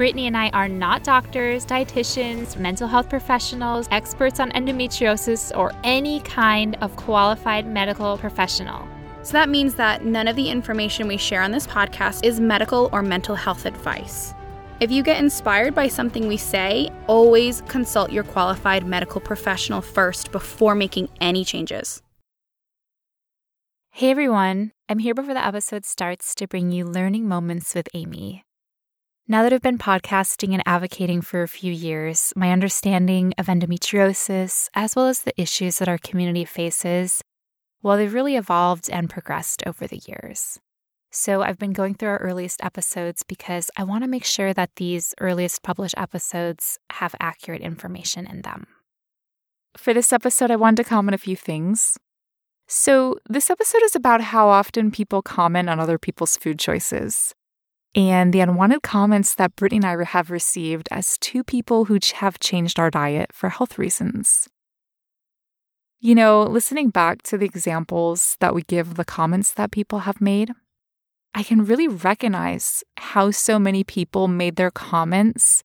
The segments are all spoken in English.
Brittany and I are not doctors, dietitians, mental health professionals, experts on endometriosis, or any kind of qualified medical professional. So that means that none of the information we share on this podcast is medical or mental health advice. If you get inspired by something we say, always consult your qualified medical professional first before making any changes. Hey everyone, I'm here before the episode starts to bring you learning moments with Amy. Now that I've been podcasting and advocating for a few years, my understanding of endometriosis, as well as the issues that our community faces, well, they've really evolved and progressed over the years. So I've been going through our earliest episodes because I want to make sure that these earliest published episodes have accurate information in them. For this episode, I wanted to comment a few things. So, this episode is about how often people comment on other people's food choices and the unwanted comments that Brittany and I have received as two people who have changed our diet for health reasons. You know, listening back to the examples that we give the comments that people have made, I can really recognize how so many people made their comments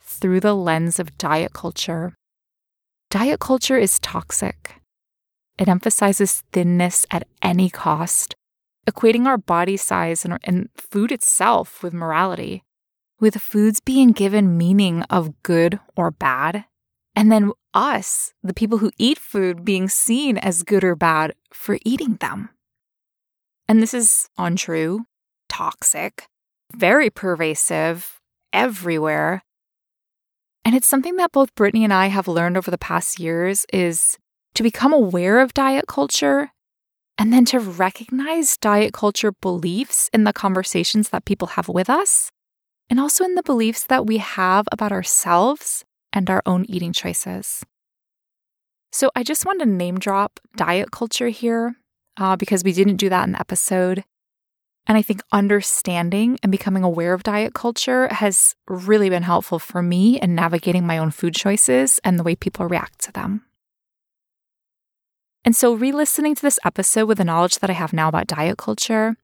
through the lens of diet culture. Diet culture is toxic. It emphasizes thinness at any cost equating our body size and, and food itself with morality, with foods being given meaning of good or bad, and then us, the people who eat food, being seen as good or bad for eating them. And this is untrue, toxic, very pervasive, everywhere. And it's something that both Brittany and I have learned over the past years is to become aware of diet culture and then to recognize diet culture beliefs in the conversations that people have with us, and also in the beliefs that we have about ourselves and our own eating choices. So I just want to name drop diet culture here uh, because we didn't do that in the episode. And I think understanding and becoming aware of diet culture has really been helpful for me in navigating my own food choices and the way people react to them. And so, re listening to this episode with the knowledge that I have now about diet culture,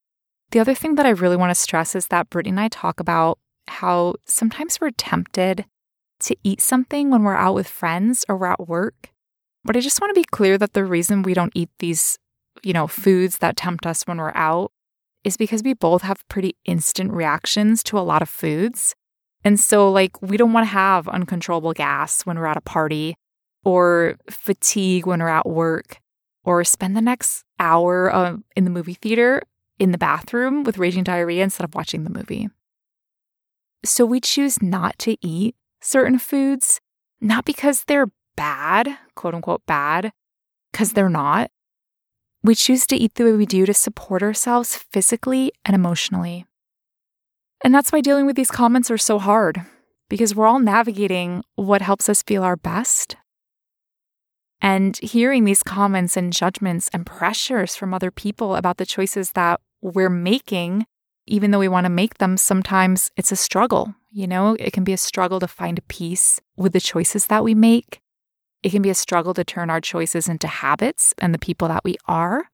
the other thing that I really want to stress is that Brittany and I talk about how sometimes we're tempted to eat something when we're out with friends or we're at work. But I just want to be clear that the reason we don't eat these, you know, foods that tempt us when we're out is because we both have pretty instant reactions to a lot of foods. And so, like, we don't want to have uncontrollable gas when we're at a party or fatigue when we're at work or spend the next hour uh, in the movie theater in the bathroom with raging diarrhea instead of watching the movie. So we choose not to eat certain foods, not because they're bad, quote unquote bad, because they're not. We choose to eat the way we do to support ourselves physically and emotionally. And that's why dealing with these comments are so hard, because we're all navigating what helps us feel our best and hearing these comments and judgments and pressures from other people about the choices that we're making, even though we want to make them, sometimes it's a struggle. You know, it can be a struggle to find peace with the choices that we make. It can be a struggle to turn our choices into habits and the people that we are.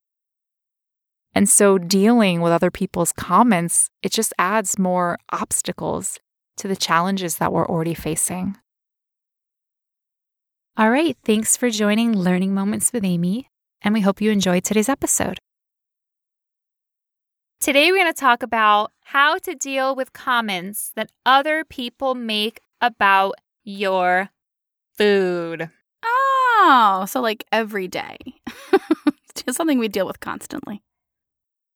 And so dealing with other people's comments, it just adds more obstacles to the challenges that we're already facing. All right, thanks for joining Learning Moments with Amy, and we hope you enjoyed today's episode. Today, we're going to talk about how to deal with comments that other people make about your food. Oh, so like every day. it's just something we deal with constantly.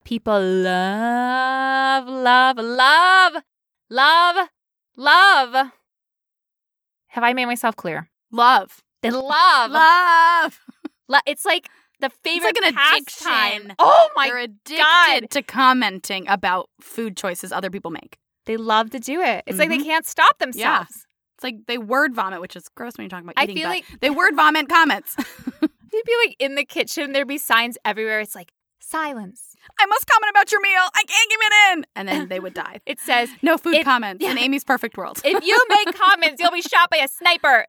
People love, love, love, love, love. Have I made myself clear? Love. They love. Love. It's like the favorite it's like an pastime. addiction. Oh my They're addicted God. to commenting about food choices other people make. They love to do it. It's like they Mhm. can't stop themselves. It's like they word vomit, which is gross when you're talking about I feel like- they word vomit comments. You'd be like in the kitchen, there'd be signs everywhere. It's like silence. I must comment about your meal. I can't give it in. And then they would die. It says No food comments in. Amy's perfect world. if you make comments, you'll be shot by a sniper.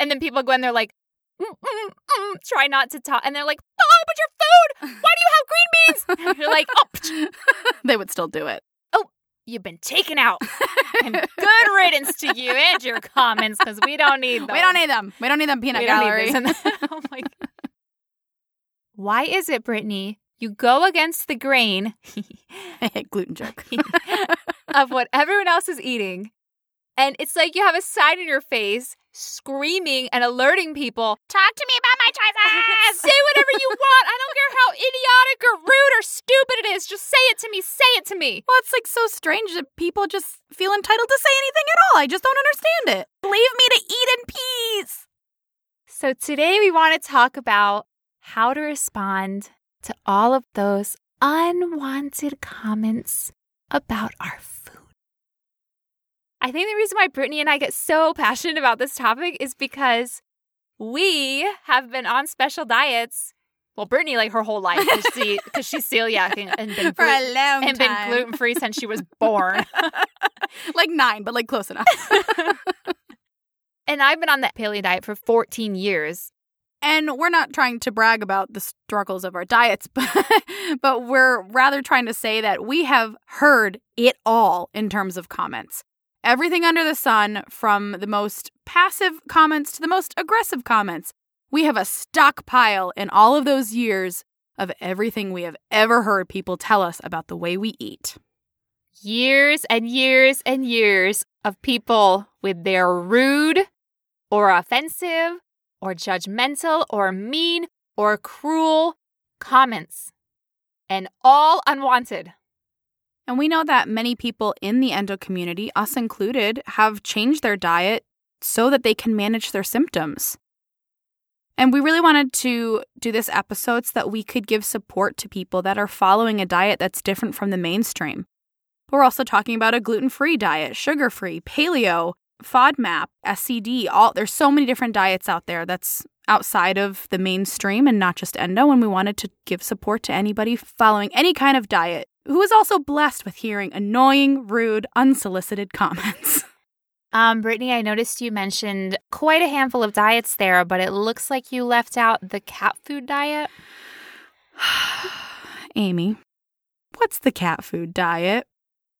And then people go in they're like, mm, mm, mm, try not to talk. And they're like, oh, but your food. Why do you have green beans? You're like, oh, they would still do it. Oh, you've been taken out. and good riddance to you and your comments because we don't need them. We don't need them. We don't need them peanut We gallery. need this. And- oh my God. Why is it, Brittany, you go against the grain Gluten joke. of what everyone else is eating? And it's like you have a sign in your face screaming and alerting people Talk to me about my choices. Say whatever you want. I don't care how idiotic or rude or stupid it is. Just say it to me. Say it to me. Well, it's like so strange that people just feel entitled to say anything at all. I just don't understand it. Leave me to eat in peace. So today we want to talk about how to respond to all of those unwanted comments about our. I think the reason why Brittany and I get so passionate about this topic is because we have been on special diets. Well, Brittany, like her whole life, because she, 'cause she's celiac and, and been, For a long and been gluten free since she was born. like nine, but like close enough. and I've been on that paleo diet for 14 years. and we're not trying to brag about the struggles of our diets, but, but we're rather trying to say that we have heard it all in terms of comments. Everything under the sun, from the most passive comments to the most aggressive comments. We have a stockpile in all of those years of everything we have ever heard people tell us about the way we eat. Years and years and years of people with their rude or offensive or judgmental or mean or cruel comments. And all unwanted. And we know that many people in the endo community, us included, have changed their diet so that they can manage their symptoms. And we really wanted to do this episode so that we could give support to people that are following a diet that's different from the mainstream. We're also talking about a gluten free diet, sugar free, paleo, FODMAP, SCD. All there's so many different diets out there that's outside of the mainstream and not just endo. And we wanted to give support to anybody following any kind of diet who is also blessed with hearing annoying, rude, unsolicited comments. Um, Brittany, I noticed you mentioned quite a handful of diets there, but it looks like you left out the cat food diet. Amy, what's the cat food diet?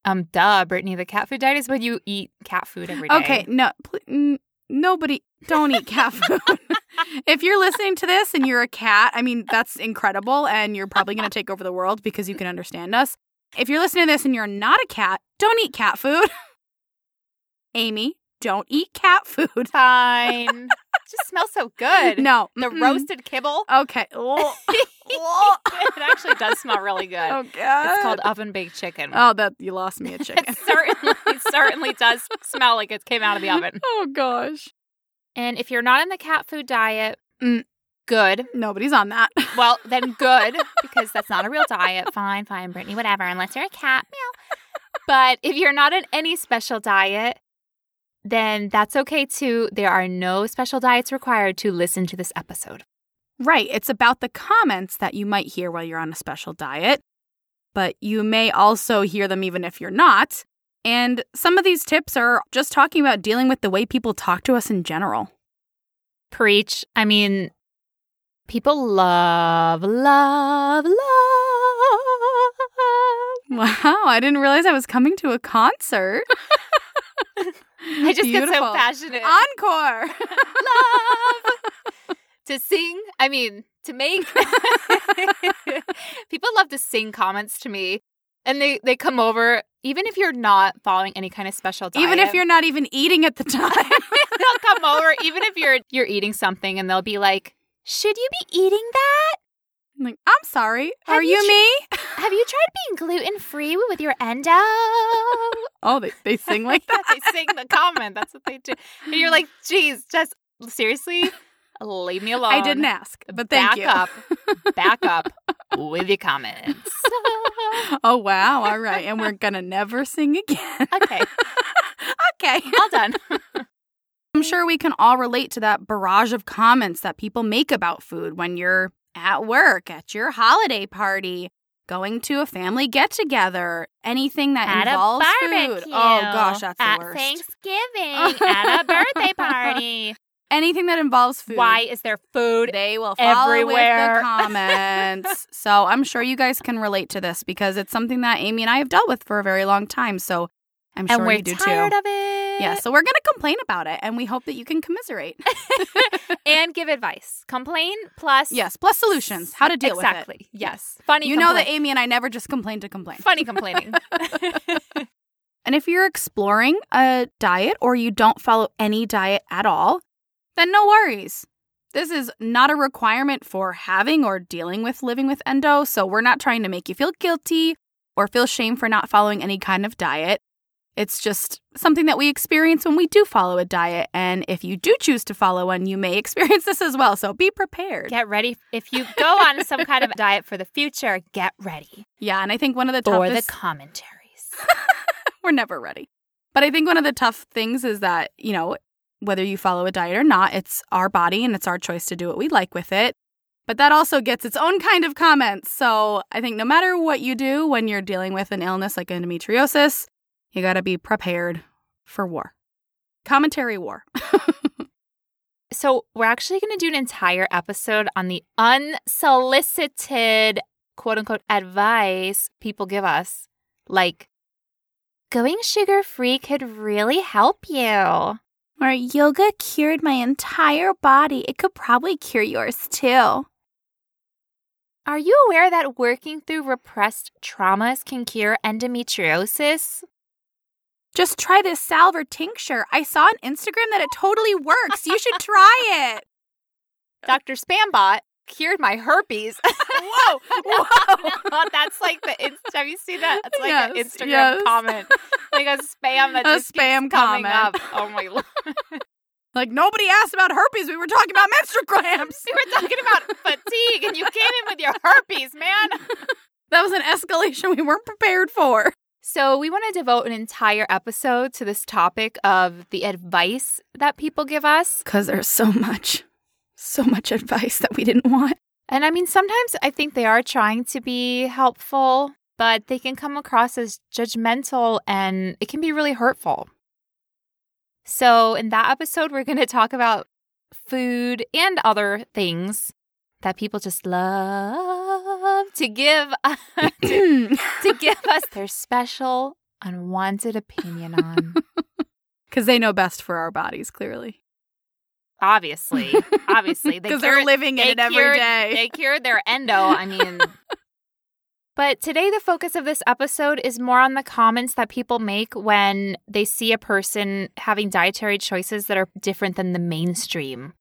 Um, duh, Brittany, the cat food diet is when you eat cat food every day. Okay, no, pl- n- nobody, don't eat cat food. if you're listening to this and you're a cat, I mean, that's incredible, and you're probably going to take over the world because you can understand us. If you're listening to this and you're not a cat, don't eat cat food. Amy, don't eat cat food. Fine. it just smells so good. No, The mm-mm. roasted kibble. Okay. It actually does smell really good. oh God. It's called oven baked chicken. Oh, that you lost me a chicken. It certainly, certainly does smell like it came out of the oven. oh gosh. And if you're not in the cat food diet, Mm. good. Nobody's on that. Well, then good, because that's not a real diet. Fine, fine, Brittany, whatever, unless you're a cat. Meow. But if you're not in any special diet, then that's okay too. There are no special diets required to listen to this episode. Right. It's about the comments that you might hear while you're on a special diet, but you may also hear them even if you're not. And some of these tips are just talking about dealing with the way people talk to us in general. Preach. I mean, people love, love, love. Wow, I didn't realize I was coming to a concert. I just get so passionate. Encore. love to sing. I mean, to make people love to sing comments to me, and they they come over even if you're not following any kind of special diet. even if you're not even eating at the time. they'll come over. Even if you're you're eating something, and they'll be like, "Should you be eating that? I'm like, I'm sorry. Have Are you you me? Have you tried being gluten free with your endo?" Oh, they, they sing like that. they sing the comment. That's what they do. And you're like, "Geez, just seriously." Leave me alone. I didn't ask, but thank back you. up, back up with your comments. Oh wow! All right, and we're gonna never sing again. okay, okay. all done. I'm sure we can all relate to that barrage of comments that people make about food when you're at work, at your holiday party, going to a family get together, anything that at involves food. Oh gosh, that's at the worst. Thanksgiving, at a birthday party. Anything that involves food. Why is there food? They will follow everywhere? with the comments. so I'm sure you guys can relate to this because it's something that Amy and I have dealt with for a very long time. So I'm sure we're you do tired too. of it. Yeah, so we're going to complain about it and we hope that you can commiserate. and give advice. Complain plus yes, plus solutions, how to deal exactly. with it. Yes, funny. You know that Amy and I never just complain to complain. funny complaining. And if you're exploring a diet or you don't follow any diet at all, then no worries. This is not a requirement for having or dealing with living with endo, so we're not trying to make you feel guilty or feel shame for not following any kind of diet. It's just something that we experience when we do follow a diet, and if you do choose to follow one, you may experience this as well, so be prepared. get ready. If you go on some kind of diet for the future, get ready yeah, and I think one of the for the commentaries. we're never ready. But I think one of the tough things is that, you know, whether you follow a diet or not, it's our body and it's our choice to do what we like with it. But that also gets its own kind of comments. So I think no matter what you do when you're dealing with an illness like endometriosis, you got to be prepared for war. Commentary war. So, we're actually going to do an entire episode on the unsolicited quote unquote advice people give us. Like, going sugar free could really help you. Or yoga cured my entire body. It could probably cure yours too. Are you aware that working through repressed traumas can cure endometriosis? Just try this salve or tincture. I saw on Instagram that it totally works. You should try it. Dr. Spambot cured my herpes. Whoa! Whoa! that's like the Insta. Have you seen that? It's like an Instagram yes. comment, like a spam that A just spam comment. up. Oh my lord! Like nobody asked about herpes. We were talking about menstrual cramps. we were talking about fatigue, and you came in with your herpes, man. That was an escalation we weren't prepared for. So we want to devote an entire episode to this topic of the advice that people give us. Because there's so much, so much advice that we didn't want. And I mean, sometimes I think they are trying to be helpful, but they can come across as judgmental and it can be really hurtful. So, in that episode, we're going to talk about food and other things that people just love to give to, to give us their special unwanted opinion on. Because they know best for our bodies, clearly. Obviously, obviously, they Because they're cured- living in they it every cured- day. They cured their endo. I mean, but today the focus of this episode is more on the comments that people make when they see a person having dietary choices that are different than the mainstream,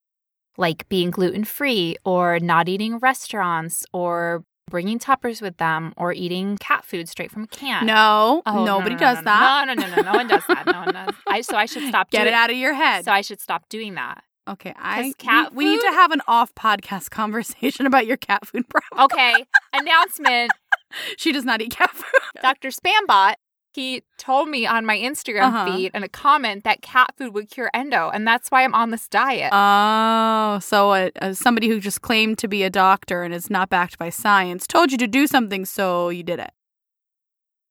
like being gluten free or not eating restaurants or bringing toppers with them or eating cat food straight from a can. No, Oh, no, nobody no, no, does no, no. that. No, no, no, no. No one does that. No one does. I, so I should stop Get doing it out of your head. So I should stop doing that. Okay, I cat we, we need to have an off podcast conversation about your cat food problem. Okay, announcement. She does not eat cat food. Dr. Spambot, he told me on my Instagram Uh-huh. feed in a comment that cat food would cure endo, and that's why I'm on this diet. Oh, so uh, uh, somebody who just claimed to be a doctor and is not backed by science told you to do something, so you did it.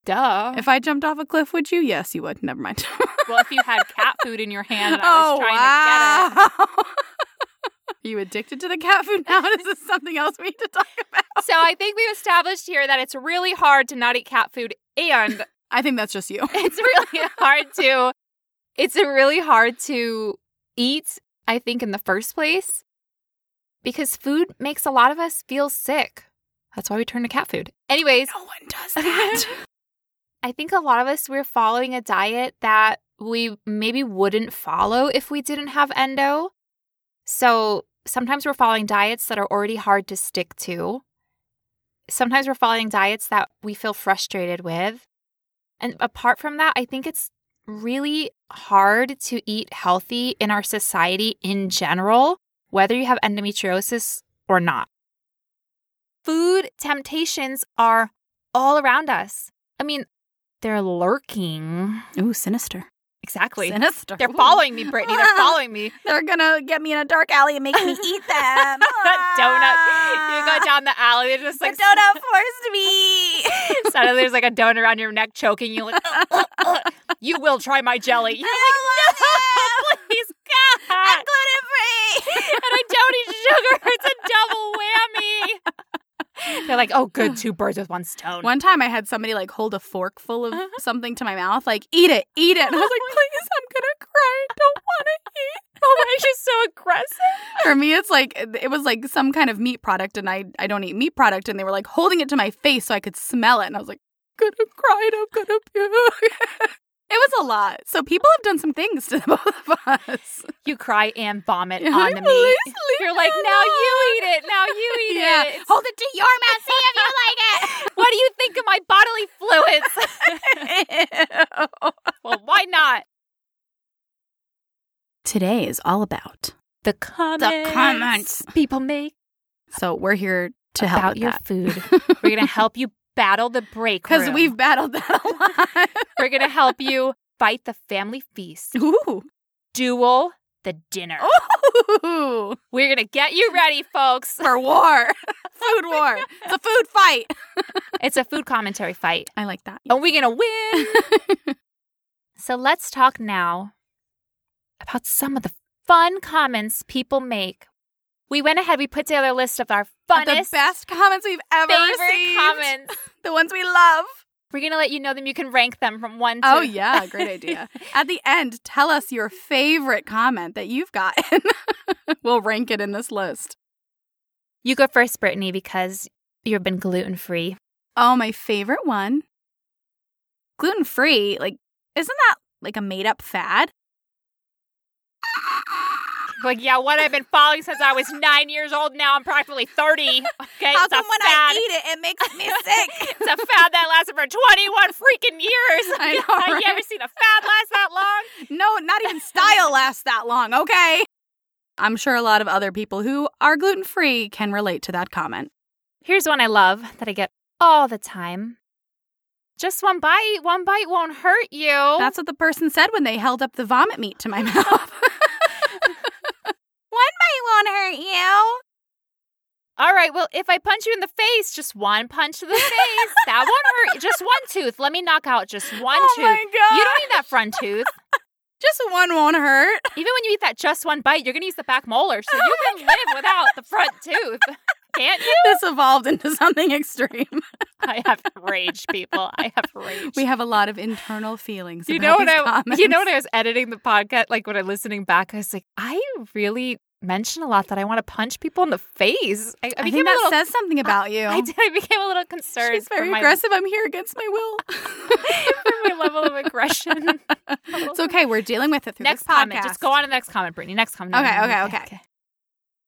Duh. If I jumped off a cliff, would you? Yes, you would. Never mind. well, if you had cat food in your hand and I was oh, trying to get it. wow. Are you addicted to the cat food now? Is this something else we need to talk about? So I think we've established here that it's really hard to not eat cat food and I think that's just you. it's really hard to it's really hard to eat, I think, in the first place. Because food makes a lot of us feel sick. That's why we turn to cat food. Anyways, No one does that. I think a lot of us we're following a diet that we maybe wouldn't follow if we didn't have endo. So sometimes we're following diets that are already hard to stick to. Sometimes we're following diets that we feel frustrated with. And apart from that, I think it's really hard to eat healthy in our society in general, whether you have endometriosis or not. Food temptations are all around us. I mean, they're lurking. Ooh, sinister. Exactly. Sinister. They're following me, Brittany. They're following me. They're gonna get me in a dark alley and make me eat them. donut. You go ah. down the alley. They're just like the donut forced me. Suddenly, there's like a donut around your neck, choking you. Like, "Ugh, ugh, ugh. you will try my jelly. You're like, no, please, God. I'm gluten free. and I don't eat sugar. It's a double whammy. They're like, oh, good, two birds with one stone. One time I had somebody like hold a fork full of uh-huh. something to my mouth, like, eat it, eat it. And I was like, please, I'm gonna cry. I don't want to eat. Oh my, she's so aggressive. For me, it's like it was like some kind of meat product, and I I don't eat meat product, and they were like holding it to my face so I could smell it, and I was like, gonna cry, and I'm gonna puke. It was a lot. So people have done some things to the both of us. You cry and vomit on the meat. You're like, now you eat it. Now you eat Yeah. it. Hold it to your mouth, see if you like it. what do you think of my bodily fluids? well, why not? Today is all about. The comments. the comments. people make So we're here to help about your that. food. We're going to help you battle the break because we've battled that a lot. We're going to help you fight the family feast. Ooh. Duel the dinner. Ooh. We're going to get you ready, folks. For war. food war. It's a food fight. It's a food commentary fight. I like that. Are we're going to win. so let's talk now about some of the fun comments people make. We went ahead, we put together a list of our funnest, the best comments we've ever favorite received. comments. The ones we love. We're going to let you know them. You can rank them from one to Oh, yeah. Great idea. At the end, tell us your favorite comment that you've gotten. we'll rank it in this list. You go first, Brittany, because you've been gluten free. Oh, my favorite one. Gluten free. Like, isn't that like a made up fad? Like, yeah, what I've been following since I was nine years old. Now I'm practically 30. Okay. How it's a come when fad. I eat it, it makes me sick? it's a fad that lasted for 21 freaking years. I know, Have right? you ever seen a fad last that long? no, not even style lasts that long, okay? I'm sure a lot of other people who are gluten free can relate to that comment. Here's one I love that I get all the time. Just one bite. One bite won't hurt you. That's what the person said when they held up the vomit meat to my mouth. Won't hurt you. all right. Well, if I punch you in the face, just one punch to the face. that won't hurt. Just one tooth. Let me knock out just one oh tooth. my god! You don't need that front tooth. Just one won't hurt. Even when you eat that just one bite, you're going to use the back molar. So Oh you can live without the front tooth. Can't you? This evolved into something extreme. I have rage, people. I have rage. We have a lot of internal feelings. you know what I comments. you know when I was editing the podcast, like when I was listening back, I was like, I really mention a lot that I want to punch people in the face. I, I, I became think a that little. says something about you. I did. I became a little concerned. She's very for my, aggressive. I'm here against my will. for my level of aggression. it's okay. We're dealing with it through next podcast. comment. Just go on to the next comment, Brittany. Next comment. Okay, okay, okay.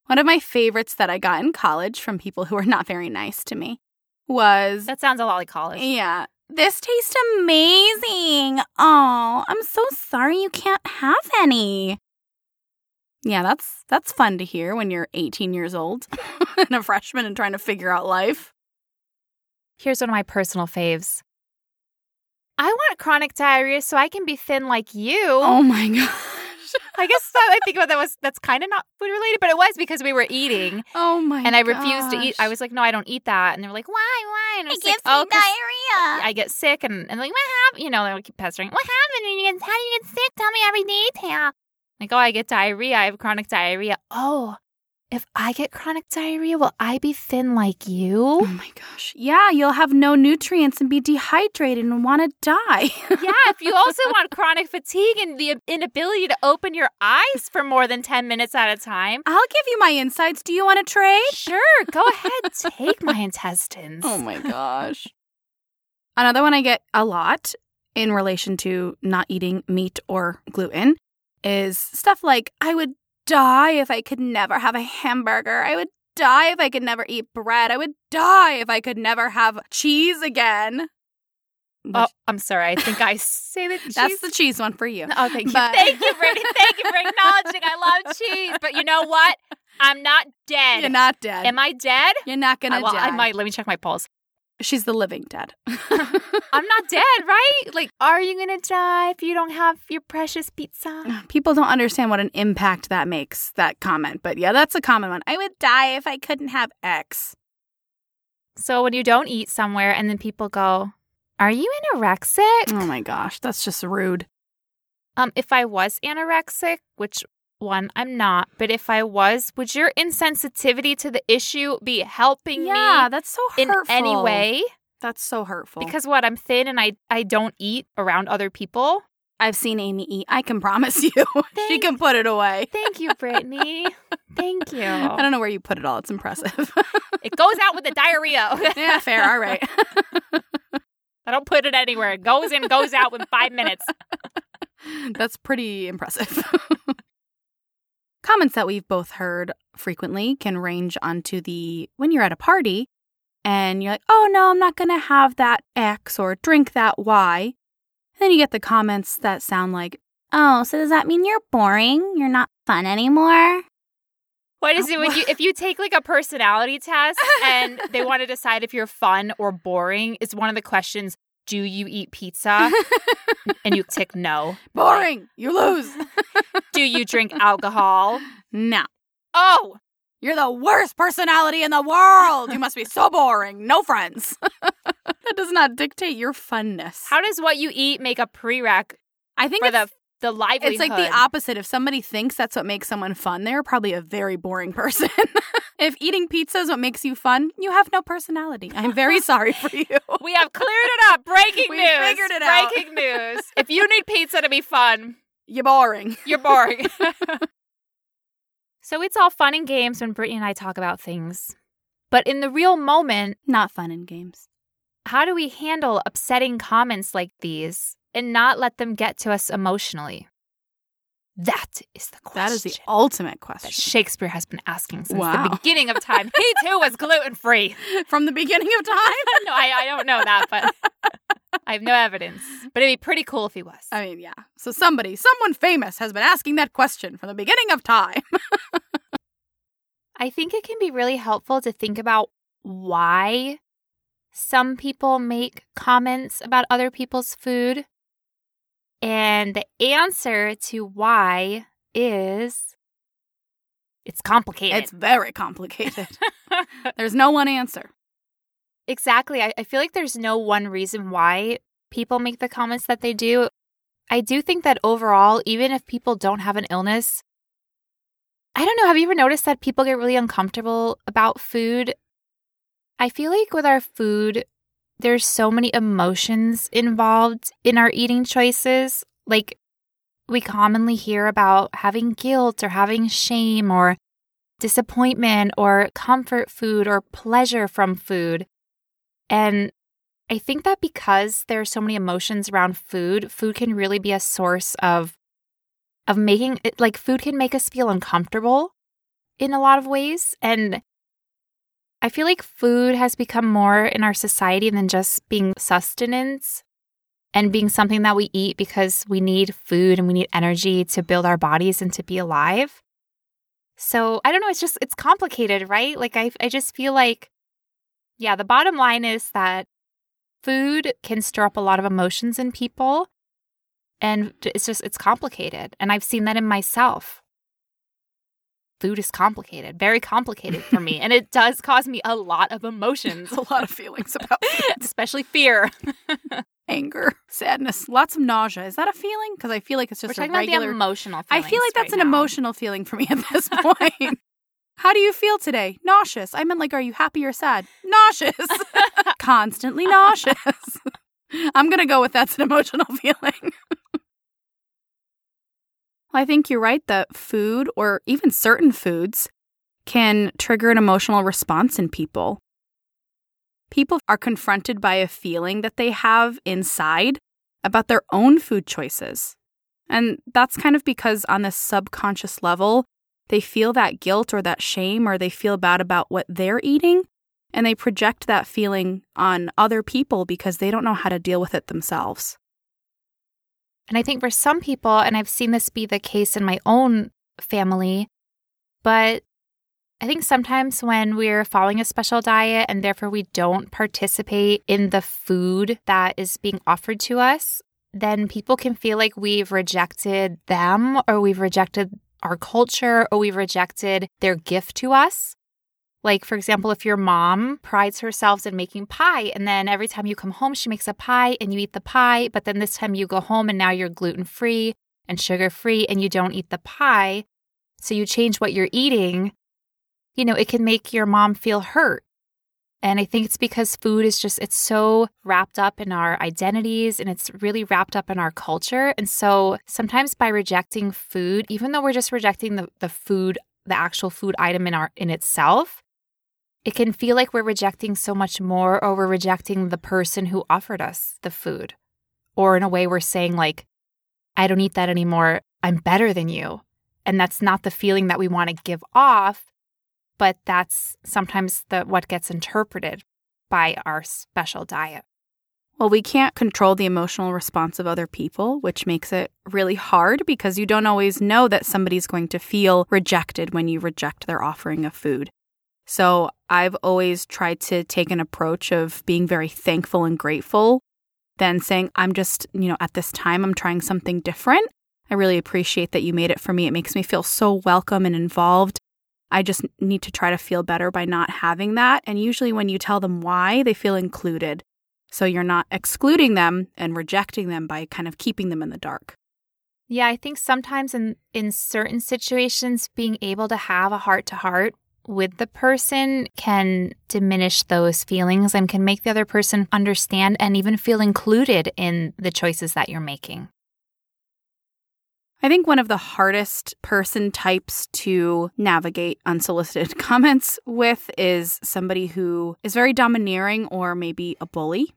One of my favorites that I got in college from people who are not very nice to me was That sounds a lot like college. yeah. This tastes amazing. Oh, I'm so sorry you can't have any. Yeah, that's that's fun to hear when you're 18 years old and a freshman and trying to figure out life. Here's one of my personal faves. I want chronic diarrhea so I can be thin like you. Oh my gosh. I guess that I think about that was that's kind of not food related, but it was because we were eating Oh my and I refused to eat. I was like, no, I don't eat that, and they were like, why, why? And I it was gives like, oh, me 'cause diarrhea. I get sick, and and like, what happened? You know, they would keep pestering. What happened? And you get, how do you get sick? Tell me every detail. Like, oh, I get diarrhea. I have chronic diarrhea. Oh, if I get chronic diarrhea, will I be thin like you? Oh my gosh. Yeah, you'll have no nutrients and be dehydrated and want to die. yeah, if you also want chronic fatigue and the inability to open your eyes for more than 10 minutes at a time, I'll give you my insides. Do you want to trade? sure, go ahead, take my intestines. Oh my gosh. Another one I get a lot in relation to not eating meat or gluten is stuff like I would die if I could never have a hamburger. I would die if I could never eat bread. I would die if I could never have cheese again. Oh, I'm sorry. I think I say that That's the cheese one for you. Oh, thank you. But- Thank you, Brittany. Thank you for acknowledging I love cheese. But you know what? I'm not dead. You're not dead. Am I dead? You're not gonna I, well, die. I might. Let me check my pulse. She's the living dead. I'm not dead, right? Like, are you going to die if you don't have your precious pizza? People don't understand what an impact that makes, that comment. But yeah, that's a common one. I would die if I couldn't have X. So when you don't eat somewhere and then people go, Are you anorexic? Oh my gosh, that's just rude. Um, if I was anorexic, which one I'm not, but if I was, would your insensitivity to the issue be helping Yeah, me Yeah, that's so in hurtful. any way? That's so hurtful. Because what I'm thin and I I don't eat around other people. I've seen Amy eat. I can promise you. she can put it away. Thank you, Brittany. Thank you. I don't know where you put it all. It's impressive. It goes out with the diarrhea. yeah, fair. All right. I don't put it anywhere. It goes in, goes out in five minutes. That's pretty impressive. Comments that we've both heard frequently can range onto the when you're at a party and you're like, oh no, I'm not going to have that X or drink that Y. And then you get the comments that sound like, oh, so does that mean you're boring? You're not fun anymore? What is it oh. when you if you take like a personality test and they want to decide if you're fun or boring? Is one of the questions, do you eat pizza? and you tick no. Boring. You lose. Do you drink alcohol? no. Oh, You're the worst personality in the world. You must be so boring. No friends. that does not dictate your funness. how does what you eat make a prereq I think for the the livelihood? it's like the opposite. If somebody thinks that's what makes someone fun, they're probably a very boring person. if eating pizza is what makes you fun, you have no personality. I'm very sorry for you. We have cleared it up. Breaking We news. figured it out. Breaking news. If you need pizza to be fun, You're boring. you're boring. so it's all fun and games when Brittany and I talk about things. But in the real moment, Not fun and games. how do we handle upsetting comments like these and not let them get to us emotionally? That is the question That is the ultimate that question. Shakespeare has been asking since Wow. the beginning of time. He too was gluten free. From the beginning of time? no, I, I don't know that, but I have no evidence. But it'd be pretty cool if he was. I mean, yeah. So somebody, someone famous has been asking that question from the beginning of time. I think it can be really helpful to think about why some people make comments about other people's food. And the answer to why is it's complicated. It's very complicated. There's no one answer. exactly. I, I feel like there's no one reason why people make the comments that they do. I do think that overall, even if people don't have an illness, I don't know. Have you ever noticed that people get really uncomfortable about food? I feel like with our food, there's so many emotions involved in our eating choices. Like, we commonly hear about having guilt or having shame or disappointment or comfort food or pleasure from food. And I think that because there are so many emotions around food, food can really be a source of of making it like food can make us feel uncomfortable in a lot of ways and I feel like food has become more in our society than just being sustenance and being something that we eat because we need food and we need energy to build our bodies and to be alive. So I don't know, it's just it's complicated, right? Like I I just feel like yeah, the bottom line is that food can stir up a lot of emotions in people and it's just it's complicated and I've seen that in myself. Food is complicated, very complicated for me, and it does cause me a lot of emotions, a lot of feelings about it. especially fear. anger, sadness, lots of nausea. Is that a feeling? Because I feel like it's We're just a talking about regular. emotional. I feel like that's right an now. emotional feeling for me at this point. How do you feel today? Nauseous. I meant like, are you happy or sad? Nauseous. Constantly nauseous. I'm gonna go with that's an emotional feeling. I think you're right that food or even certain foods can trigger an emotional response in people. People are confronted by a feeling that they have inside about their own food choices. And that's kind of because, on this subconscious level, they feel that guilt or that shame or they feel bad about what they're eating. And they project that feeling on other people because they don't know how to deal with it themselves. And I think for some people, and I've seen this be the case in my own family, but I think sometimes when we're following a special diet and therefore we don't participate in the food that is being offered to us, then people can feel like we've rejected them or we've rejected our culture or we've rejected their gift to us. Like, for example, if your mom prides herself in making pie, and then every time you come home, she makes a pie and you eat the pie, but then this time you go home and now you're gluten free and sugar free and you don't eat the pie. So you change what you're eating, you know, it can make your mom feel hurt. And I think it's because food is just, it's so wrapped up in our identities and it's really wrapped up in our culture. And so sometimes by rejecting food, even though we're just rejecting the, the food, the actual food item in our in itself, it can feel like we're rejecting so much more or we're rejecting the person who offered us the food. Or in a way, we're saying, like, I don't eat that anymore. I'm better than you. And that's not the feeling that we want to give off, but that's sometimes the what gets interpreted by our special diet. Well, we can't control the emotional response of other people, which makes it really hard because you don't always know that somebody's going to feel rejected when you reject their offering of food. So I've always tried to take an approach of being very thankful and grateful, then saying, I'm just, you know, at this time, I'm trying something different. I really appreciate that you made it for me. It makes me feel so welcome and involved. I just need to try to feel better by not having that. And usually, when you tell them why, they feel included. So you're not excluding them and rejecting them by kind of keeping them in the dark. Yeah, I think sometimes in in certain situations being able to have a heart to heart with the person can diminish those feelings and can make the other person understand and even feel included in the choices that you're making. I think one of the hardest person types to navigate unsolicited comments with is somebody who is very domineering or maybe a bully.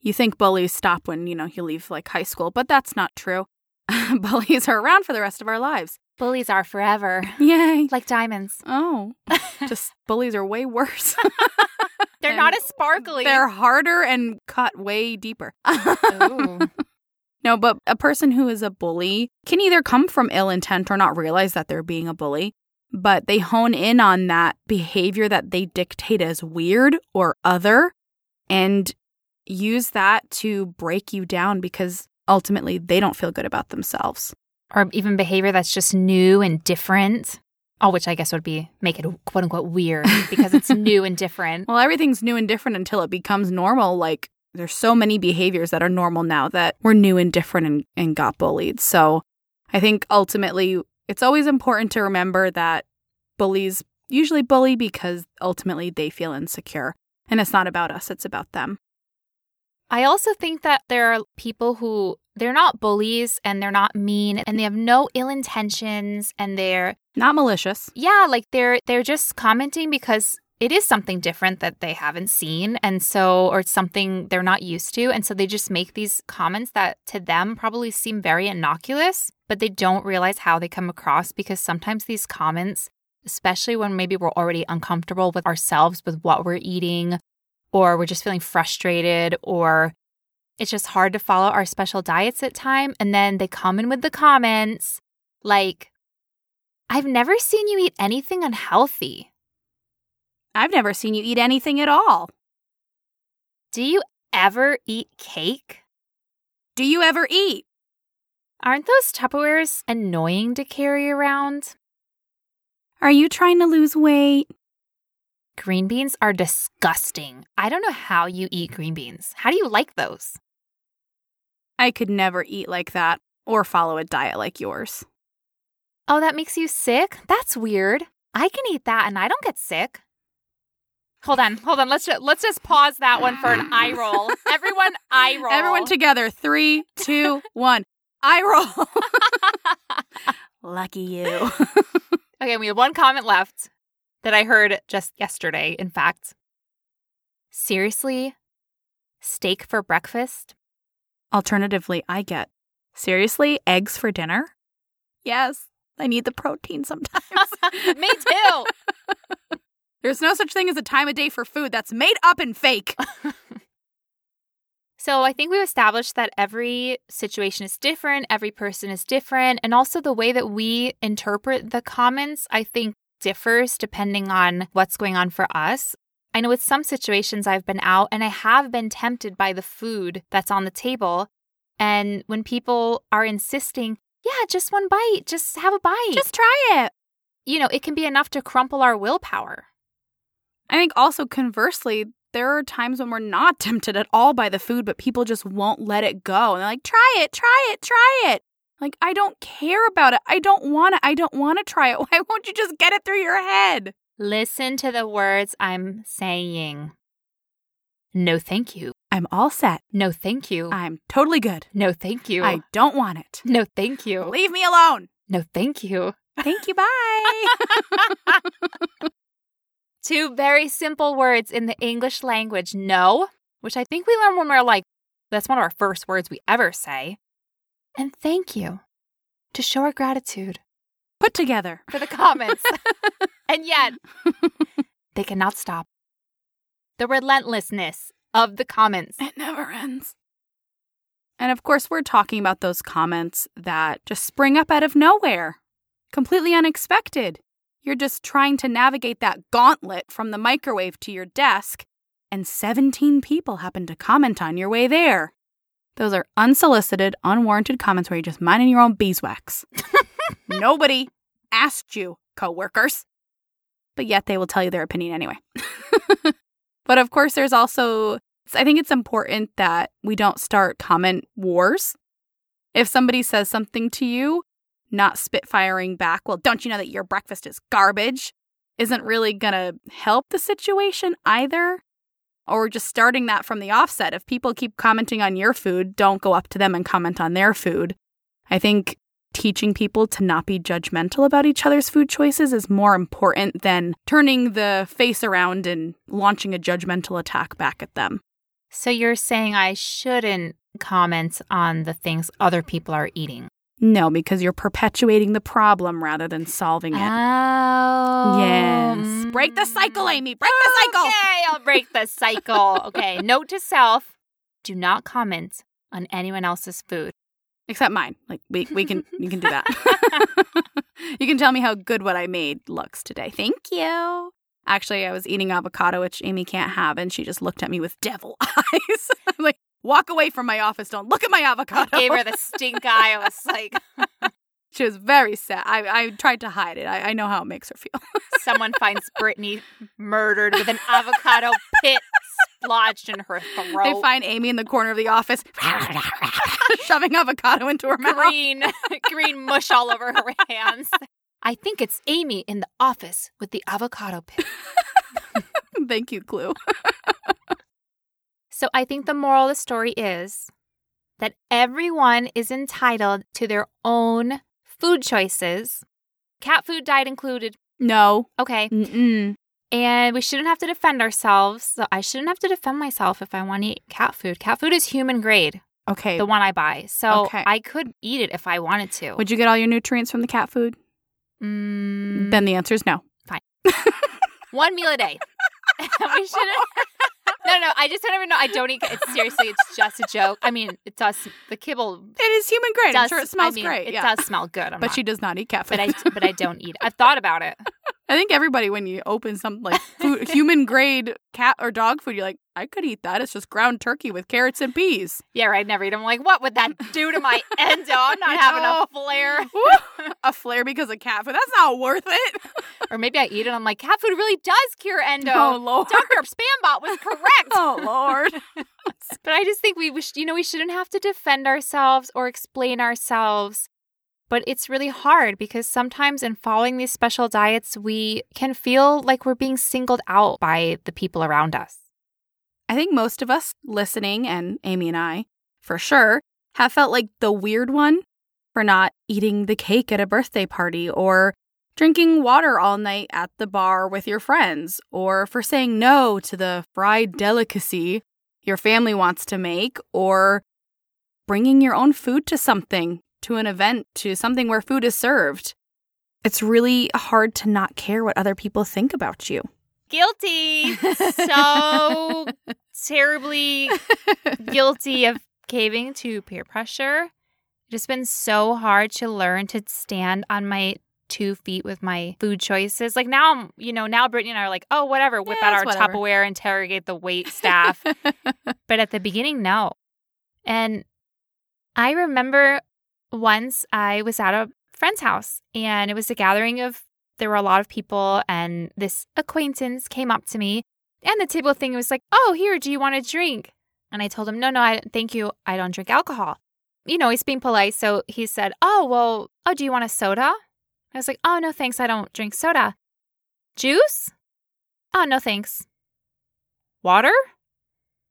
You think bullies stop when, you know, you leave like high school, but that's not true. bullies are around for the rest of our lives. Bullies are forever. Yay. Like diamonds. Oh, just bullies are way worse. they're And not as sparkly. They're harder and cut way deeper. no, but a person who is a bully can either come from ill intent or not realize that they're being a bully, but they hone in on that behavior that they dictate as weird or other and use that to break you down because ultimately they don't feel good about themselves. Or even behavior that's just new and different. Oh, which I guess would be make it quote unquote weird because it's new and different. Well, everything's new and different until it becomes normal. Like there's so many behaviors that are normal now that were new and different and, and got bullied. So I think ultimately it's always important to remember that bullies usually bully because ultimately they feel insecure. And it's not about us, it's about them. I also think that there are people who they're not bullies and they're not mean and they have no ill intentions and they're Not malicious. yeah, like they're they're just commenting because it is something different that they haven't seen and so or something they're not used to and so they just make these comments that to them probably seem very innocuous, but they don't realize how they come across because sometimes these comments especially when maybe we're already uncomfortable with ourselves with what we're eating or we're just feeling frustrated or it's just hard to follow our special diets at time and then they come in with the comments like I've never seen you eat anything unhealthy. I've never seen you eat anything at all. Do you ever eat cake? Do you ever eat? Aren't those Tupperwares annoying to carry around? Are you trying to lose weight? Green beans are disgusting. I don't know how you eat green beans. How do you like those? I could never eat like that or follow a diet like yours. Oh, that makes you sick? That's weird. I can eat that and I don't get sick. Hold on, hold on. Let's just, let's just pause that one for an eye roll. Everyone, eye roll. Everyone together. Three, two, one. I roll. Lucky you. Okay, we have one comment left that I heard just yesterday, in fact. Seriously? Steak for breakfast? Alternatively, I get seriously eggs for dinner. Yes, I need the protein sometimes. Me too. There's no such thing as a time of day for food that's made up and fake. So I think we've established that every situation is different, every person is different, and also the way that we interpret the comments, I think differs depending on what's going on for us. I know with some situations I've been out and I have been tempted by the food that's on the table. And when people are insisting, yeah, just one bite, just have a bite, Just try it. you know, it can be enough to crumple our willpower. I think also conversely, there are times when we're not tempted at all by the food, but people just won't let it go. And they're like, try it, try it, try it. Like, I don't care about it. I don't want it. I don't want to try it. Why won't you just get it through your head? Listen to the words I'm saying. No, thank you. I'm all set. No, thank you. I'm totally good. No, thank you. I don't want it. No, thank you. Leave me alone. No, thank you. Thank you. Bye. Two very simple words in the English language no, which I think we learn when we're like, that's one of our first words we ever say, and thank you to show our gratitude Put together. for the comments. and yet, they cannot stop. The relentlessness of the comments. It never ends. And of course, we're talking about those comments that just spring up out of nowhere, completely unexpected. You're just trying to navigate that gauntlet from the microwave to your desk, and 17 people happen to comment on your way there. Those are unsolicited, unwarranted comments where you're just minding your own beeswax. Nobody asked you, coworkers. But yet they will tell you their opinion anyway. but of course, there's also I think it's important that we don't start comment wars. If somebody says something to you, not spitfiring back, well, don't you know that your breakfast is garbage, isn't really going to help the situation either. Or just starting that from the offset. If people keep commenting on your food, don't go up to them and comment on their food. I think teaching people to not be judgmental about each other's food choices is more important than turning the face around and launching a judgmental attack back at them. So you're saying I shouldn't comment on the things other people are eating? No, because you're perpetuating the problem rather than solving it. Oh. yes. Mm. Break the cycle, Amy. Break the cycle. Okay, I'll break the cycle. Okay, note to self do not comment on anyone else's food. Except mine. Like we we can you can do that. you can tell me how good what I made looks today. Thank you. Actually, I was eating avocado, which Amy can't have, and she just looked at me with devil eyes. I'm like, walk away from my office. Don't look at my avocado. I Gave her the stink eye. I was like, she was very sad. I, I tried to hide it. I, I know how it makes her feel. someone finds Brittany murdered with an avocado pit lodged in her throat. They find Amy in the corner of the office, shoving avocado into her mouth. green, green mush all over her hands. I think it's Amy in the office with the avocado pit. Thank you, Clue. So I think the moral of the story is that everyone is entitled to their own food choices, cat food diet included. No. Okay. Mm-mm. And we shouldn't have to defend ourselves. So I shouldn't have to defend myself if I want to eat cat food. Cat food is human grade, Okay. the one I buy. So Okay. I could eat it if I wanted to. Would you get all your nutrients from the cat food? Mm, Then the answer is no. Fine. one meal a day. we shouldn't. no, no, I just don't even know. I don't eat. It's seriously, it's just a joke. I mean, it does. The kibble It is human grade. does. I'm sure it smells I mean, great. It yeah. does smell good. I'm but not- she does not eat cat food. but I, but I don't eat. it. I've thought about it. I think everybody, when you open some like food, human grade cat or dog food, you're like, I could eat that. It's just ground turkey with carrots and peas. Yeah, right. Never eat. I'm like, what would that do to my endo? I'm not having a flare. A flare because of cat food. That's not worth it. Or maybe I eat it. I'm like, cat food really does cure endo. Oh, Lord. Dr. Spambot was correct. Oh Lord. But I just think we, we sh- you know, we shouldn't have to defend ourselves or explain ourselves. But it's really hard because sometimes in following these special diets, we can feel like we're being singled out by the people around us. I think most of us listening, and Amy and I, for sure, have felt like the weird one for not eating the cake at a birthday party or drinking water all night at the bar with your friends or for saying no to the fried delicacy your family wants to make or bringing your own food to something, to an event, to something where food is served. It's really hard to not care what other people think about you. Guilty. So terribly guilty of caving to peer pressure. It has been so hard to learn to stand on my two feet with my food choices. Like now, I'm, you know, now Brittany and I are like, oh, whatever, whip Yeah, out our whatever. Tupperware, interrogate the wait staff. but at the beginning, no. And I remember once I was at a friend's house and it was a gathering of, there were a lot of people, and this acquaintance came up to me. And the table thing was like, oh, here, do you want a drink? And I told him, no, no, I, thank you. I don't drink alcohol. You know, he's being polite. So he said, oh, well, oh, do you want a soda? I was like, oh, no, thanks. I don't drink soda. Juice? Oh, no, thanks. Water?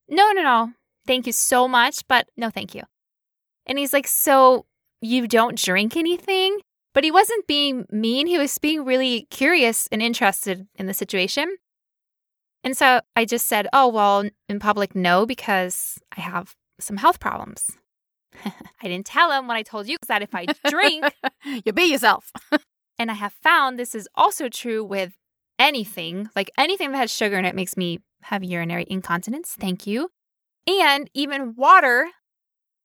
No, no, no. Thank you so much, but no, thank you. And he's like, so you don't drink anything? But he wasn't being mean. He was being really curious and interested in the situation. And so I just said, oh, well, in public, no, because I have some health problems. I didn't tell him what I told you, that if I drink, you be yourself. and I have found this is also true with anything, like anything that has sugar in it makes me have urinary incontinence. Thank you. And even water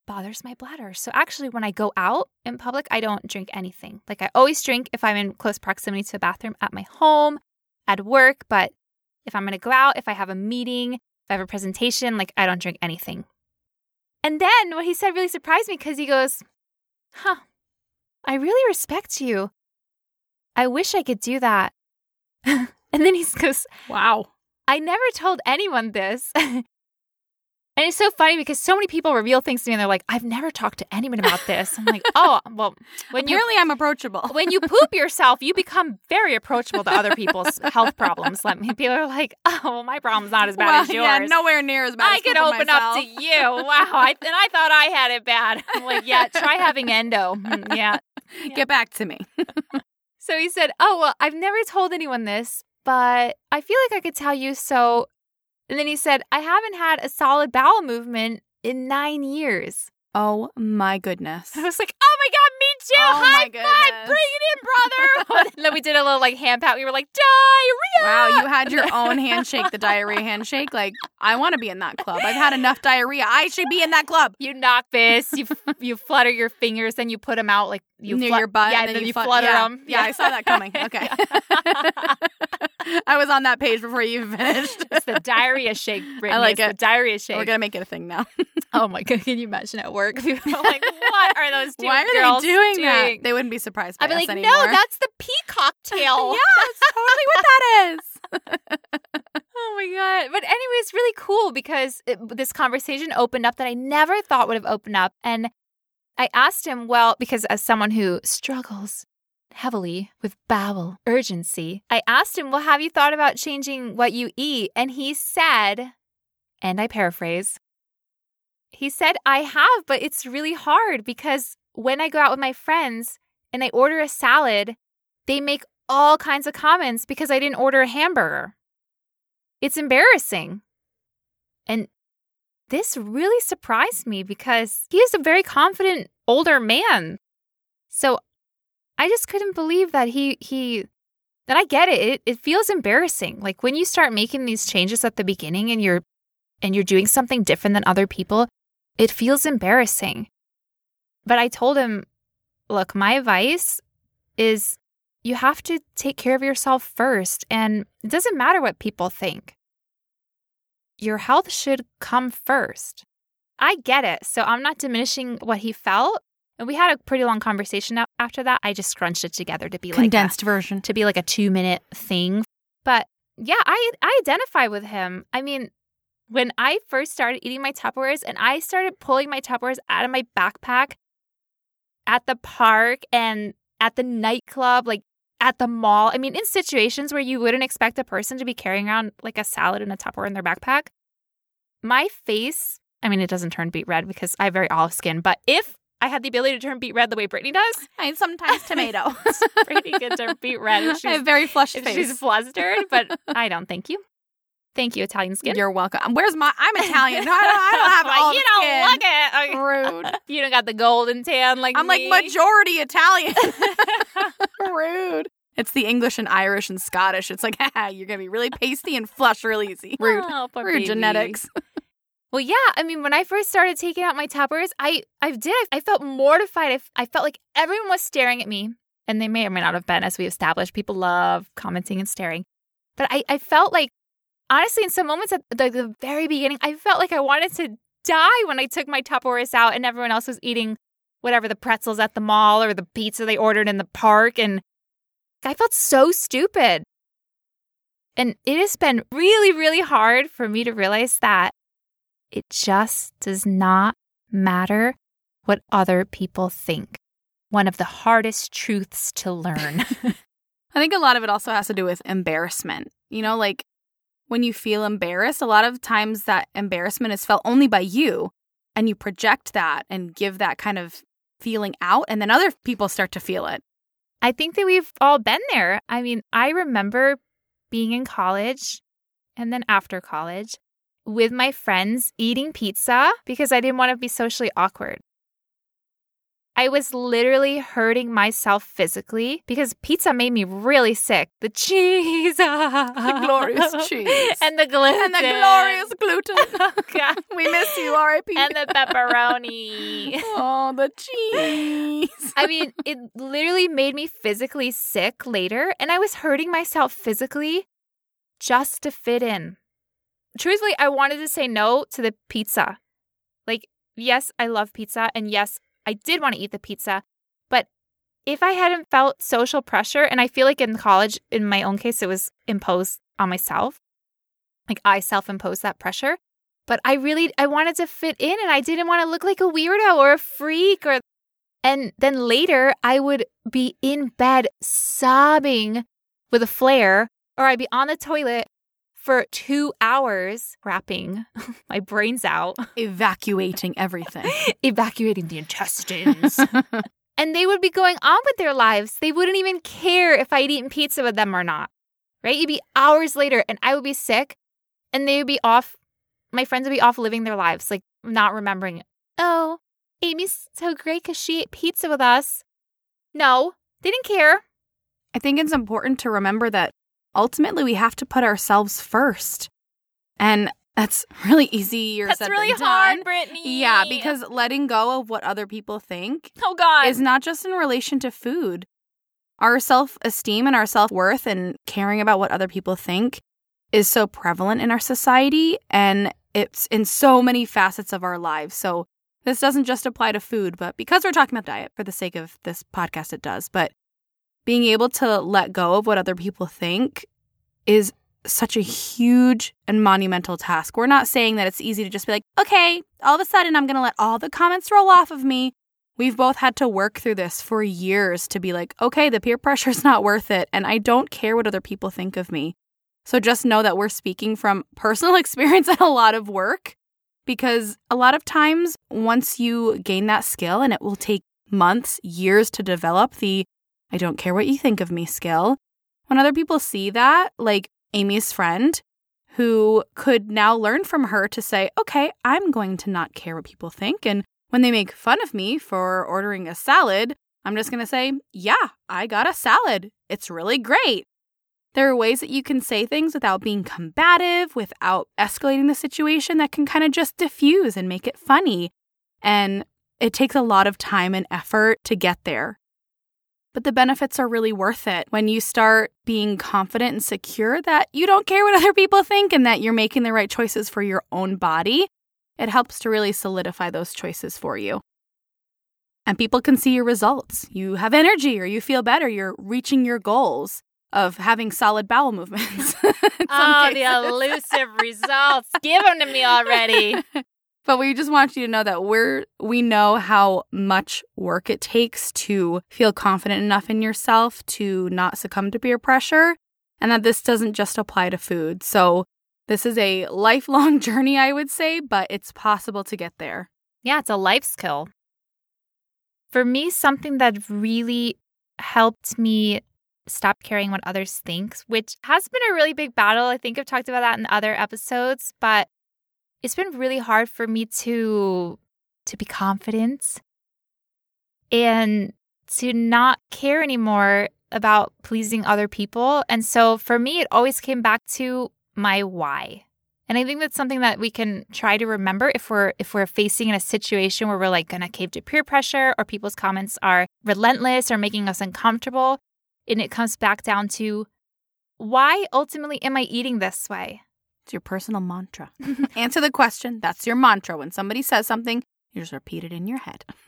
bothers my bladder. So actually, when I go out in public, I don't drink anything. Like I always drink if I'm in close proximity to a bathroom at my home, at work. But if I'm going to go out, if I have a meeting, if I have a presentation, like I don't drink anything. And then what he said really surprised me because he goes, Huh, I really respect you. I wish I could do that. and then he goes, Wow. I never told anyone this. and it's so funny because so many people reveal things to me and they're like, I've never talked to anyone about this. I'm like, oh, well, when you Apparently, I'm approachable. when you poop yourself, you become very approachable to other people's health problems. Let me people are like, oh, well, my problem's not as bad well, as yours. yeah, nowhere near as bad. As yours. I as could open up to you. Wow. I, and I thought I had it bad. I'm like, yeah, try having endo. Mm, Yeah. Get back to me. So he said, Oh, well, I've never told anyone this, but I feel like I could tell you. So, and then he said, I haven't had a solid bowel movement in nine years. Oh my goodness. I was like, Oh my God, me too. Oh High five. Bring it in, brother. and then we did a little like hand pat. We were like, Diarrhea. Wow, you had your own handshake, the diarrhea handshake. Like, I want to be in that club. I've had enough diarrhea. I should be in that club. You knock fists, you you flutter your fingers, then you put them out like you Near flut- your butt. Yeah, and and then you flut- flutter yeah. them. Yeah, I saw that coming. Okay. I was on that page before you finished. it's the diarrhea shake. Brittany. like It's The it. diarrhea shake. We're going to make it a thing now. Oh my god! Can you imagine at work? People are like, "What are those two Why are girls they doing, that? They wouldn't be surprised by I'd be like, anymore. "No, that's the peacock tail." yeah, that's totally what that is. oh my god! But anyway, it's really cool because it, this conversation opened up that I never thought would have opened up, and I asked him, well, because as someone who struggles heavily with bowel urgency, I asked him, well, have you thought about changing what you eat? And he said, and I paraphrase. He said, I have, but it's really hard because when I go out with my friends and I order a salad, they make all kinds of comments because I didn't order a hamburger. It's embarrassing. And this really surprised me because he is a very confident older man. So I just couldn't believe that he he that I get it. it. It feels embarrassing. Like when you start making these changes at the beginning and you're and you're doing something different than other people, it feels embarrassing. But I told him, look, my advice is you have to take care of yourself first. And it doesn't matter what people think. Your health should come first. I get it. So I'm not diminishing what he felt. And we had a pretty long conversation after that. I just scrunched it together to be like a- Condensed version. to be like a two minute thing. But yeah, I I identify with him. I mean, when I first started eating my Tupperwares and I started pulling my Tupperwares out of my backpack at the park and at the nightclub, like at the mall. I mean, in situations where you wouldn't expect a person to be carrying around like a salad and a Tupperware in their backpack, my face, I mean, it doesn't turn beet red because I have very olive skin, but if I had the ability to turn beet red the way Brittany does, And sometimes tomato. Brittany could turn beet red. if I she's have very flushed face. she's flustered, but I don't. Thank you. Thank you, Italian skin. You're welcome. Um, where's my? I'm Italian. I don't, I don't have all you don't skin. look it. Rude. You don't got the golden tan like I'm like majority Italian. Rude. It's the English and Irish and Scottish. It's like, haha, you're gonna be really pasty and flush real easy. Rude. Oh, poor Rude baby. genetics. Well, yeah. I mean, when I first started taking out my Tupperwares, I I did. I felt mortified. I, f- I felt like everyone was staring at me. And they may or may not have been, as we established. People love commenting and staring. But I, I felt like, honestly, in some moments at the, the very beginning, I felt like I wanted to die when I took my Tupperwares out and everyone else was eating whatever the pretzels at the mall or the pizza they ordered in the park. And I felt so stupid. And it has been really, really hard for me to realize that it just does not matter what other people think. One of the hardest truths to learn. I think a lot of it also has to do with embarrassment. You know, like when you feel embarrassed, a lot of times that embarrassment is felt only by you, and you project that and give that kind of feeling out, and then other people start to feel it. I think that we've all been there. I mean, I remember being in college and then after college with my friends eating pizza because I didn't want to be socially awkward. I was literally hurting myself physically because pizza made me really sick. The cheese, the glorious cheese, and the gluten, and the glorious gluten. Oh, God. we miss you, R.I.P. And the pepperoni. oh, the cheese. I mean, it literally made me physically sick later, and I was hurting myself physically just to fit in. Truthfully, I wanted to say no to the pizza. Like, yes, I love pizza, and yes, I did want to eat the pizza, but if I hadn't felt social pressure, and I feel like in college, in my own case, it was imposed on myself, like I self imposed that pressure. But I really, I wanted to fit in and I didn't want to look like a weirdo or a freak or, and then later I would be in bed sobbing with a flare or I'd be on the toilet for two hours rapping my brains out, evacuating everything, evacuating the intestines. and they would be going on with their lives. They wouldn't even care if I'd eaten pizza with them or not. Right? You'd be hours later and I would be sick and they would be off. My friends would be off living their lives, like not remembering it. Oh, Amy's so great because she ate pizza with us. No, they didn't care. I think it's important to remember that ultimately we have to put ourselves first. And that's really easier that's really hard. Brittany. Yeah, because letting go of what other people think oh god is not just in relation to food. Our self-esteem and our self-worth and caring about what other people think is so prevalent in our society and it's in so many facets of our lives. So this doesn't just apply to food, but because we're talking about diet for the sake of this podcast it does. But being able to let go of what other people think is such a huge and monumental task. We're not saying that it's easy to just be like, okay, all of a sudden I'm going to let all the comments roll off of me. We've both had to work through this for years to be like, okay, the peer pressure is not worth it. And I don't care what other people think of me. So just know that we're speaking from personal experience and a lot of work because a lot of times once you gain that skill, and it will take months, years to develop the I don't care what you think of me skill. When other people see that, like Amy's friend, who could now learn from her to say, okay, I'm going to not care what people think. And when they make fun of me for ordering a salad, I'm just going to say, yeah, I got a salad. It's really great. There are ways that you can say things without being combative, without escalating the situation that can kind of just diffuse and make it funny. And it takes a lot of time and effort to get there. But the benefits are really worth it when you start being confident and secure that you don't care what other people think and that you're making the right choices for your own body. It helps to really solidify those choices for you. And people can see your results. You have energy or you feel better. You're reaching your goals of having solid bowel movements. oh, cases. the elusive results. Give them to me already. But we just want you to know that we're we know how much work it takes to feel confident enough in yourself to not succumb to peer pressure and that this doesn't just apply to food. So this is a lifelong journey I would say, but it's possible to get there. Yeah, it's a life skill. For me something that really helped me stop caring what others think, which has been a really big battle. I think I've talked about that in other episodes, but it's been really hard for me to to be confident and to not care anymore about pleasing other people. And so for me it always came back to my why. And I think that's something that we can try to remember if we're if we're facing in a situation where we're like gonna cave to peer pressure or people's comments are relentless or making us uncomfortable. And it comes back down to why ultimately am I eating this way? It's your personal mantra. Answer the question. That's your mantra. When somebody says something, you just repeat it in your head.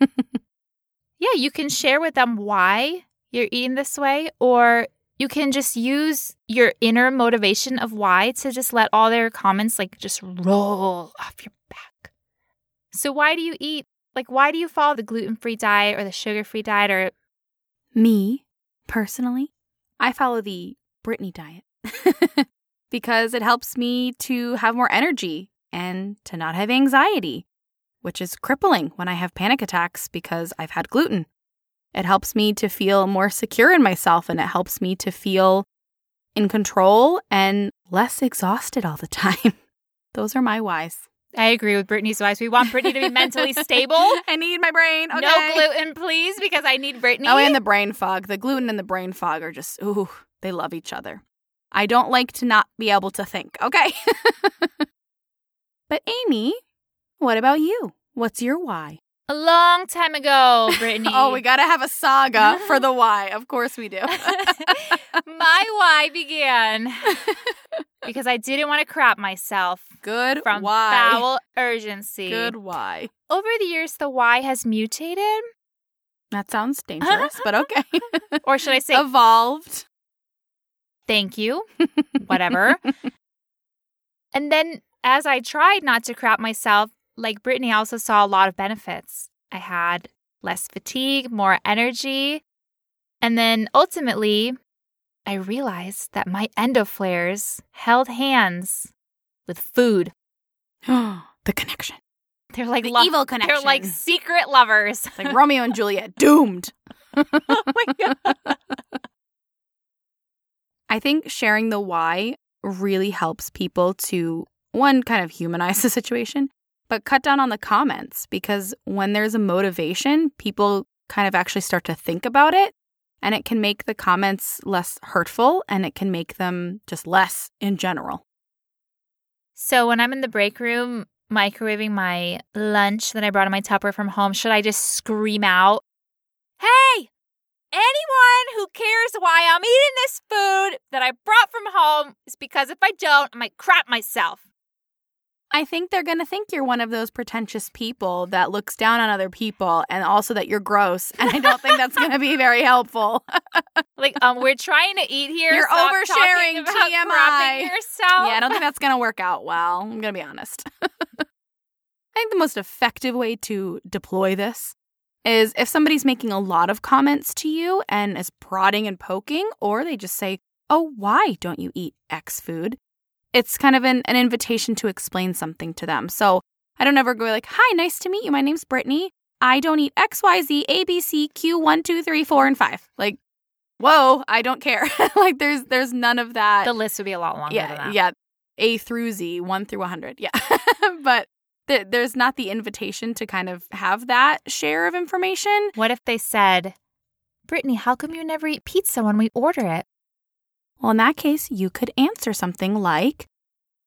yeah, you can share with them why you're eating this way, or you can just use your inner motivation of why to just let all their comments like just roll off your back. So, why do you eat? Like, why do you follow the gluten free diet or the sugar free diet? Or me personally, I follow the Brittany diet because it helps me to have more energy and to not have anxiety, which is crippling when I have panic attacks because I've had gluten. It helps me to feel more secure in myself and it helps me to feel in control and less exhausted all the time. Those are my whys. I agree with Brittany's whys. We want Brittany to be mentally stable. I need my brain. Okay. No gluten, please, because I need Brittany. Oh, and the brain fog. The gluten and the brain fog are just, ooh, they love each other. I don't like to not be able to think, okay? but Amy, what about you? What's your why? A long time ago, Brittany. oh, we got to have a saga for the why. Of course we do. My why began because I didn't want to crap myself. Good from why. bowel urgency. Good why. Over the years, the why has mutated. That sounds dangerous, but okay. or should I say evolved? Thank you. Whatever. and then as I tried not to crap myself, like Brittany, I also saw a lot of benefits. I had less fatigue, more energy. And then ultimately, I realized that my endo flares held hands with food. the connection. They're like the lo- evil connection. They're like secret lovers. Like Romeo and Juliet, doomed. oh my god. I think sharing the why really helps people to one kind of humanize the situation, but cut down on the comments because when there's a motivation, people kind of actually start to think about it and it can make the comments less hurtful and it can make them just less in general. So when I'm in the break room microwaving my lunch that I brought in my Tupper from home, should I just scream out, Hey, anyone who cares why I'm eating this food that I brought from home is because if I don't, I might crap myself. I think they're going to think you're one of those pretentious people that looks down on other people and also that you're gross. And I don't think that's going to be very helpful. like, um, we're trying to eat here. You're Stop oversharing about TMI. yourself. Yeah, I don't think that's going to work out well. I'm going to be honest. I think the most effective way to deploy this is if somebody's making a lot of comments to you and is prodding and poking, or they just say, Oh, why don't you eat X food? It's kind of an, an invitation to explain something to them. So I don't ever go like, Hi, nice to meet you. My name's Brittany. I don't eat X, Y, Z, A, B, C, Q, one, two, three, four, and five. Like, whoa, I don't care. like there's there's none of that. The list would be a lot longer yeah, Yeah. A through Z, one through 100. Yeah. but th- there's not the invitation to kind of have that share of information. What if they said, Brittany, how come you never eat pizza when we order it? Well, in that case, you could answer something like,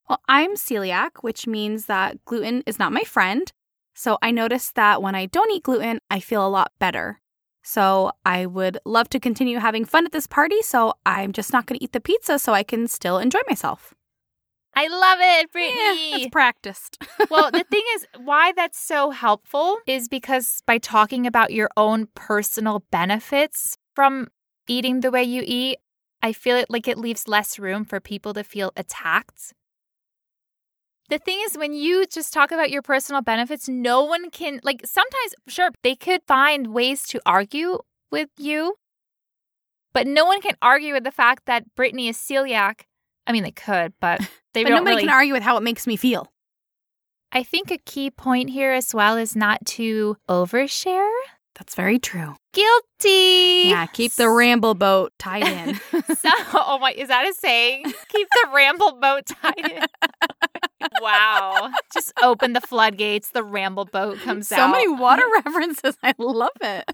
Well, I'm celiac, which means that gluten is not my friend. So I noticed that when I don't eat gluten, I feel a lot better. So I would love to continue having fun at this party. So I'm just not going to eat the pizza so I can still enjoy myself. I love it, Brittany. Yeah, it's practiced. well, the thing is, why that's so helpful is because by talking about your own personal benefits from eating the way you eat, I feel it like it leaves less room for people to feel attacked. The thing is, when you just talk about your personal benefits, no one can, like, sometimes, sure, they could find ways to argue with you, but no one can argue with the fact that Brittany is celiac. I mean, they could, but they but don't nobody really. can argue with how it makes me feel. I think a key point here as well is not to overshare That's very true. Guilty. Yeah, keep the ramble boat tied in. so, oh my, is that a saying? Keep the ramble boat tied in. wow. Just open the floodgates. The ramble boat comes so out. So many water references. I love it.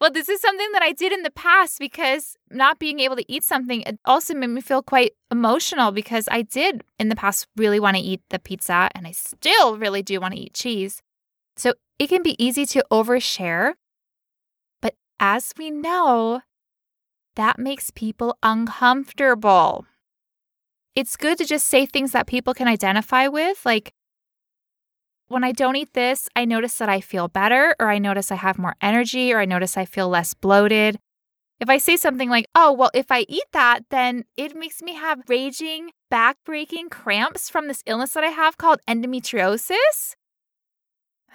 well, this is something that I did in the past because not being able to eat something it also made me feel quite emotional because I did in the past really want to eat the pizza and I still really do want to eat cheese. So it can be easy to overshare. But as we know, that makes people uncomfortable. It's good to just say things that people can identify with, like, when I don't eat this, I notice that I feel better, or I notice I have more energy, or I notice I feel less bloated. If I say something like, oh, well, if I eat that, then it makes me have raging, back-breaking cramps from this illness that I have called endometriosis.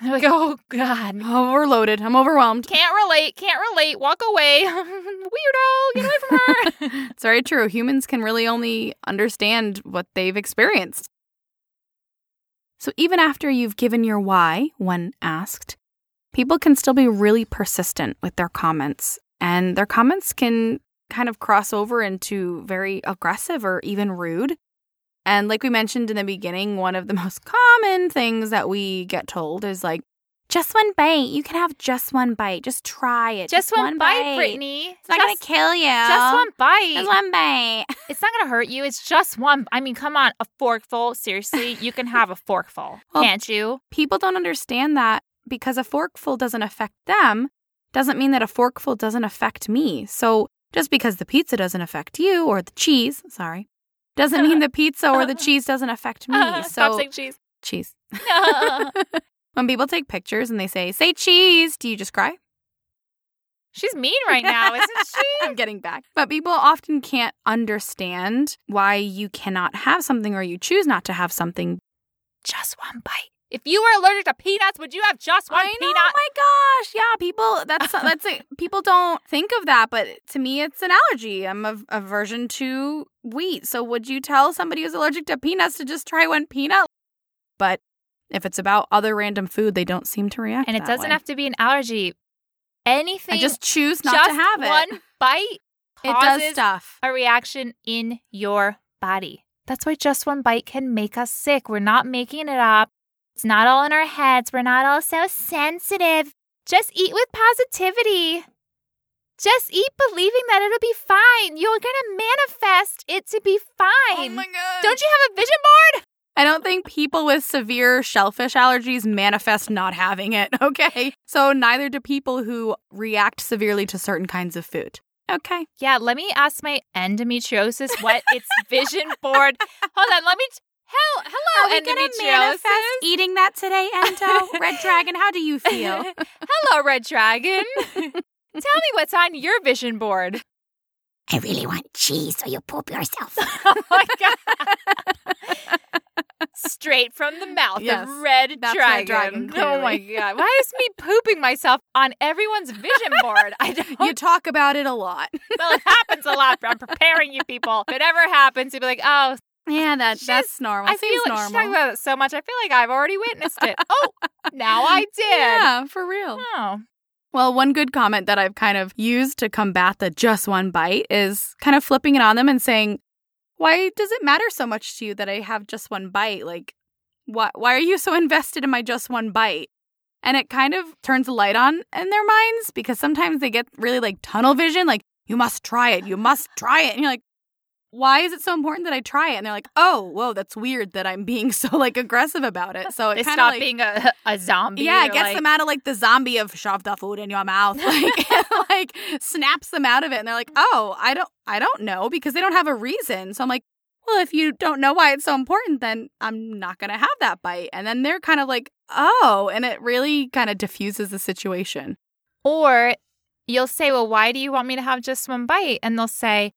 I'm like, oh, God. Overloaded. I'm overwhelmed. Can't relate, can't relate, walk away. Weirdo, get away from her. it's very true. Humans can really only understand what they've experienced. So even after you've given your why when asked, people can still be really persistent with their comments, and their comments can kind of cross over into very aggressive or even rude. And like we mentioned in the beginning, one of the most common things that we get told is like, just one bite. You can have just one bite. Just try it. Just, just one, one, bite, Brittany. It's not going to kill you. Just one bite. Just one bite. it's not going to hurt you. It's just one. I mean, come on. A forkful. Seriously, you can have a forkful. well, can't you? People don't understand that because a forkful doesn't affect them doesn't mean that a forkful doesn't affect me. So just because the pizza doesn't affect you or the cheese, sorry, doesn't mean the pizza or the cheese doesn't affect me. Uh, so stop saying cheese. Cheese. when people take pictures and they say, say cheese, do you just cry? She's mean right now, isn't she? I'm getting back. But people often can't understand why you cannot have something or you choose not to have something. Just one bite. If you were allergic to peanuts, would you have just one I know, peanut? Oh my gosh, yeah. People, that's that's it. People don't think of that, but to me, it's an allergy. I'm a aversion to wheat. So would you tell somebody who's allergic to peanuts to just try one peanut? But if it's about other random food, they don't seem to react. And it doesn't way. have to be an allergy. Anything. I just choose not just to have it. One bite. It does stuff. A reaction in your body. That's why just one bite can make us sick. We're not making it up. It's not all in our heads. We're not all so sensitive. Just eat with positivity. Just eat believing that it'll be fine. You're going to manifest it to be oh fine. Oh my God. Don't you have a vision board? I don't think people with severe shellfish allergies manifest not having it, okay? So neither do people who react severely to certain kinds of food. Okay. Yeah, let me ask my endometriosis what its vision board. Hold on, let me Hell, hello, Are we gonna manifest eating that today, Endo? Red Dragon, how do you feel? hello, Red Dragon. Tell me what's on your vision board. I really want cheese so you poop yourself. oh my god. Straight from the mouth Yes, of Red that's Dragon. Dragon, oh my god. Why is me pooping myself on everyone's vision board? I don't you talk about it a lot. well, it happens a lot. I'm preparing you people. If it ever happens, you'll be like, oh, Yeah, that She's- that's normal. I feel Seems like she's talking about it so much. I feel like I've already witnessed it. oh, now I did. yeah, for real. Oh. Well, one good comment that I've kind of used to combat the just one bite is kind of flipping it on them and saying, "Why does it matter so much to you that I have just one bite? Like, why why are you so invested in my just one bite?" And it kind of turns a light on in their minds because sometimes they get really like tunnel vision, like you must try it, you must try it, and you're like. Why is it so important that I try it? And they're like, "Oh, whoa, that's weird that I'm being so like aggressive about it." So It's not like, being a, a zombie. yeah, it gets like, them out of like the zombie of shove the food in your mouth, like like snaps them out of it, and they're like, "Oh, I don't, I don't know," because they don't have a reason. So I'm like, "Well, if you don't know why it's so important, then I'm not gonna have that bite." And then they're kind of like, "Oh," and it really kind of diffuses the situation. Or you'll say, Well, why do you want me to have just one bite? And they'll say,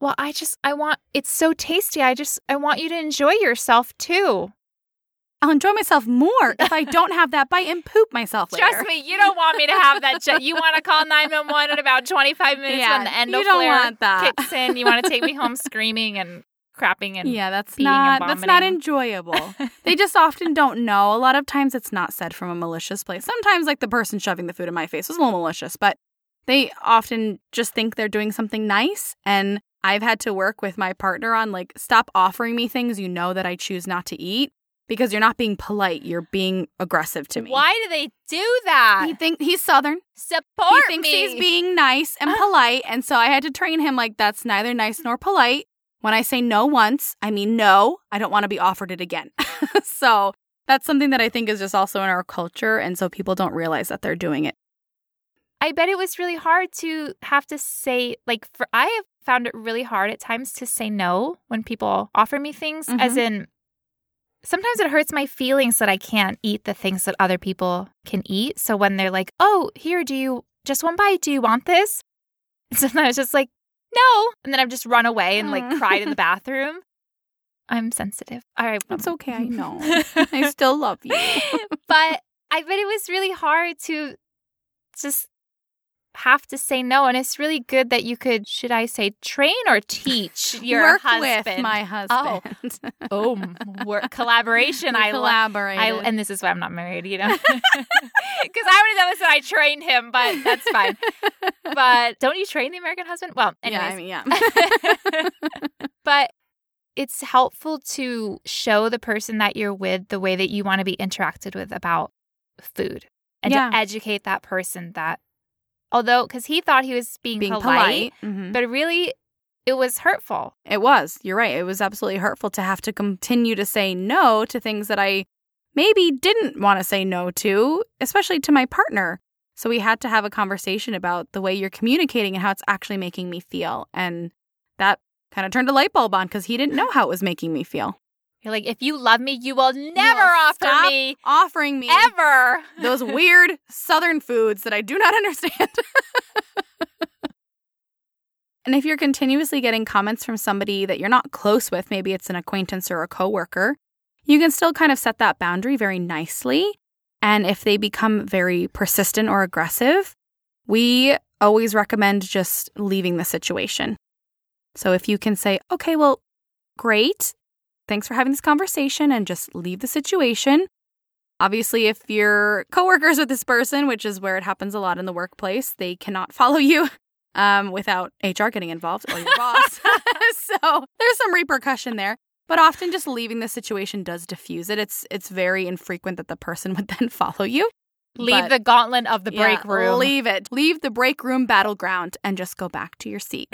Well, I just, I want, it's so tasty. I just, I want you to enjoy yourself too. I'll enjoy myself more if I don't have that bite and poop myself later. Trust me, you don't want me to have that. Ju- you want to call 911 in about 25 minutes Yeah, when the endo you don't want that. kicks in. You want to take me home screaming and crapping and yeah, that's not that's not enjoyable. they just often don't know. A lot of times it's not said from a malicious place. Sometimes like the person shoving the food in my face was a little malicious, but they often just think they're doing something nice and I've had to work with my partner on like stop offering me things you know that I choose not to eat because you're not being polite, you're being aggressive to me. Why do they do that? He think he's southern. Support he thinks me. he's being nice and uh. polite, and so I had to train him like that's neither nice nor polite. When I say no once, I mean no. I don't want to be offered it again. so that's something that I think is just also in our culture, and so people don't realize that they're doing it. I bet it was really hard to have to say like for I have found it really hard at times to say no when people offer me things as Mhm. in sometimes it hurts my feelings that I can't eat the things that other people can eat. So when they're like, "Oh, here, do you just one bite? Do you want this?" And sometimes it's just like, "No," and then I've just run away and like Mm. cried in the bathroom. I'm sensitive. All right, It's okay. I know. I still love you. but I bet it was really hard to just have to say no. And it's really good that you could, should I say, train or teach your Work husband. with my Oh. husband. oh, work collaboration. I collaborate. I, and this is why I'm not married, you know, because I would have done this and I trained him, but that's fine. But don't you train the American husband? Well, anyways, yeah, I mean, yeah. but it's helpful to show the person that you're with the way that you want to be interacted with about food and Yeah. to educate that person that although because he thought he was being, Being polite, polite. Mhm. but really it was hurtful It was. You're right. It was absolutely hurtful to have to continue to say no to things that I maybe didn't want to say no to, especially to my partner. So we had to have a conversation about the way you're communicating and how it's actually making me feel. And that kind of turned a light bulb on because he didn't know how it was making me feel. You're like if you love me you will never offer me Offering me ever those weird southern foods that I do not understand. and if you're continuously getting comments from somebody that you're not close with, maybe it's an acquaintance or a coworker, you can still kind of set that boundary very nicely. And if they become very persistent or aggressive, we always recommend just leaving the situation. So if you can say, okay, well, great. Thanks for having this conversation and just leave the situation. Obviously, if you're coworkers with this person, which is where it happens a lot in the workplace, they cannot follow you um, without HR getting involved or your boss. so there's some repercussion there. But often, just leaving the situation does diffuse it. It's it's very infrequent that the person would then follow you. leave But- the gauntlet of the break Yeah, room Leave it. Leave the break room battleground and just go back to your seat.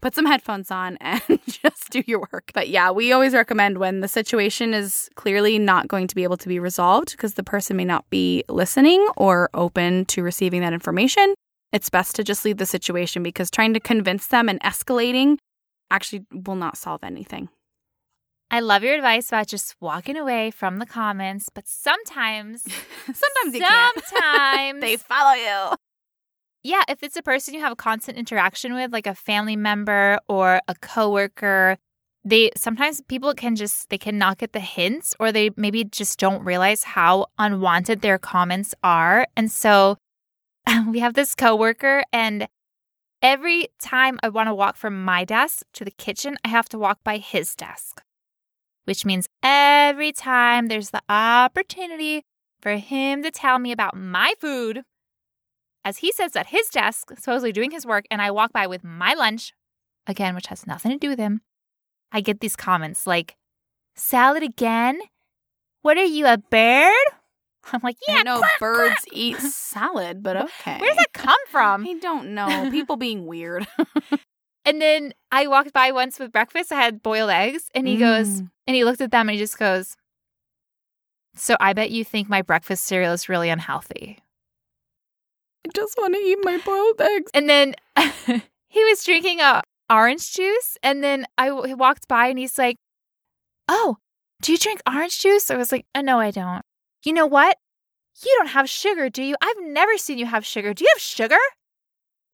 Put some headphones on and just do your work. But yeah, we always recommend when the situation is clearly not going to be able to be resolved because the person may not be listening or open to receiving that information. It's best to just leave the situation because trying to convince them and escalating actually will not solve anything. I love your advice about just walking away from the comments, but sometimes, Sometimes sometimes They follow you. Yeah, if it's a person you have a constant interaction with, like a family member or a coworker, they sometimes people can just they cannot get the hints or they maybe just don't realize how unwanted their comments are. And so we have this coworker and every time I want to walk from my desk to the kitchen, I have to walk by his desk. Which means every time there's the opportunity for him to tell me about my food, as he sits at his desk, supposedly doing his work, and I walk by with my lunch, again, which has nothing to do with him, I get these comments like, salad again? What are you, a bird? I'm like, yeah, I know quack, birds quack." eat salad, but okay. Where does that come from? I don't know. People being weird. And then I walked by once with breakfast. I had boiled eggs, and he goes, Mm. and he looked at them and he just goes, So I bet you think my breakfast cereal is really unhealthy. I just want to eat my boiled eggs. And then he was drinking a orange juice, and then I walked by and he's like, "Oh, do you drink orange juice?" I was like, oh, "No, I don't." You know what? You don't have sugar, do you? I've never seen you have sugar. Do you have sugar?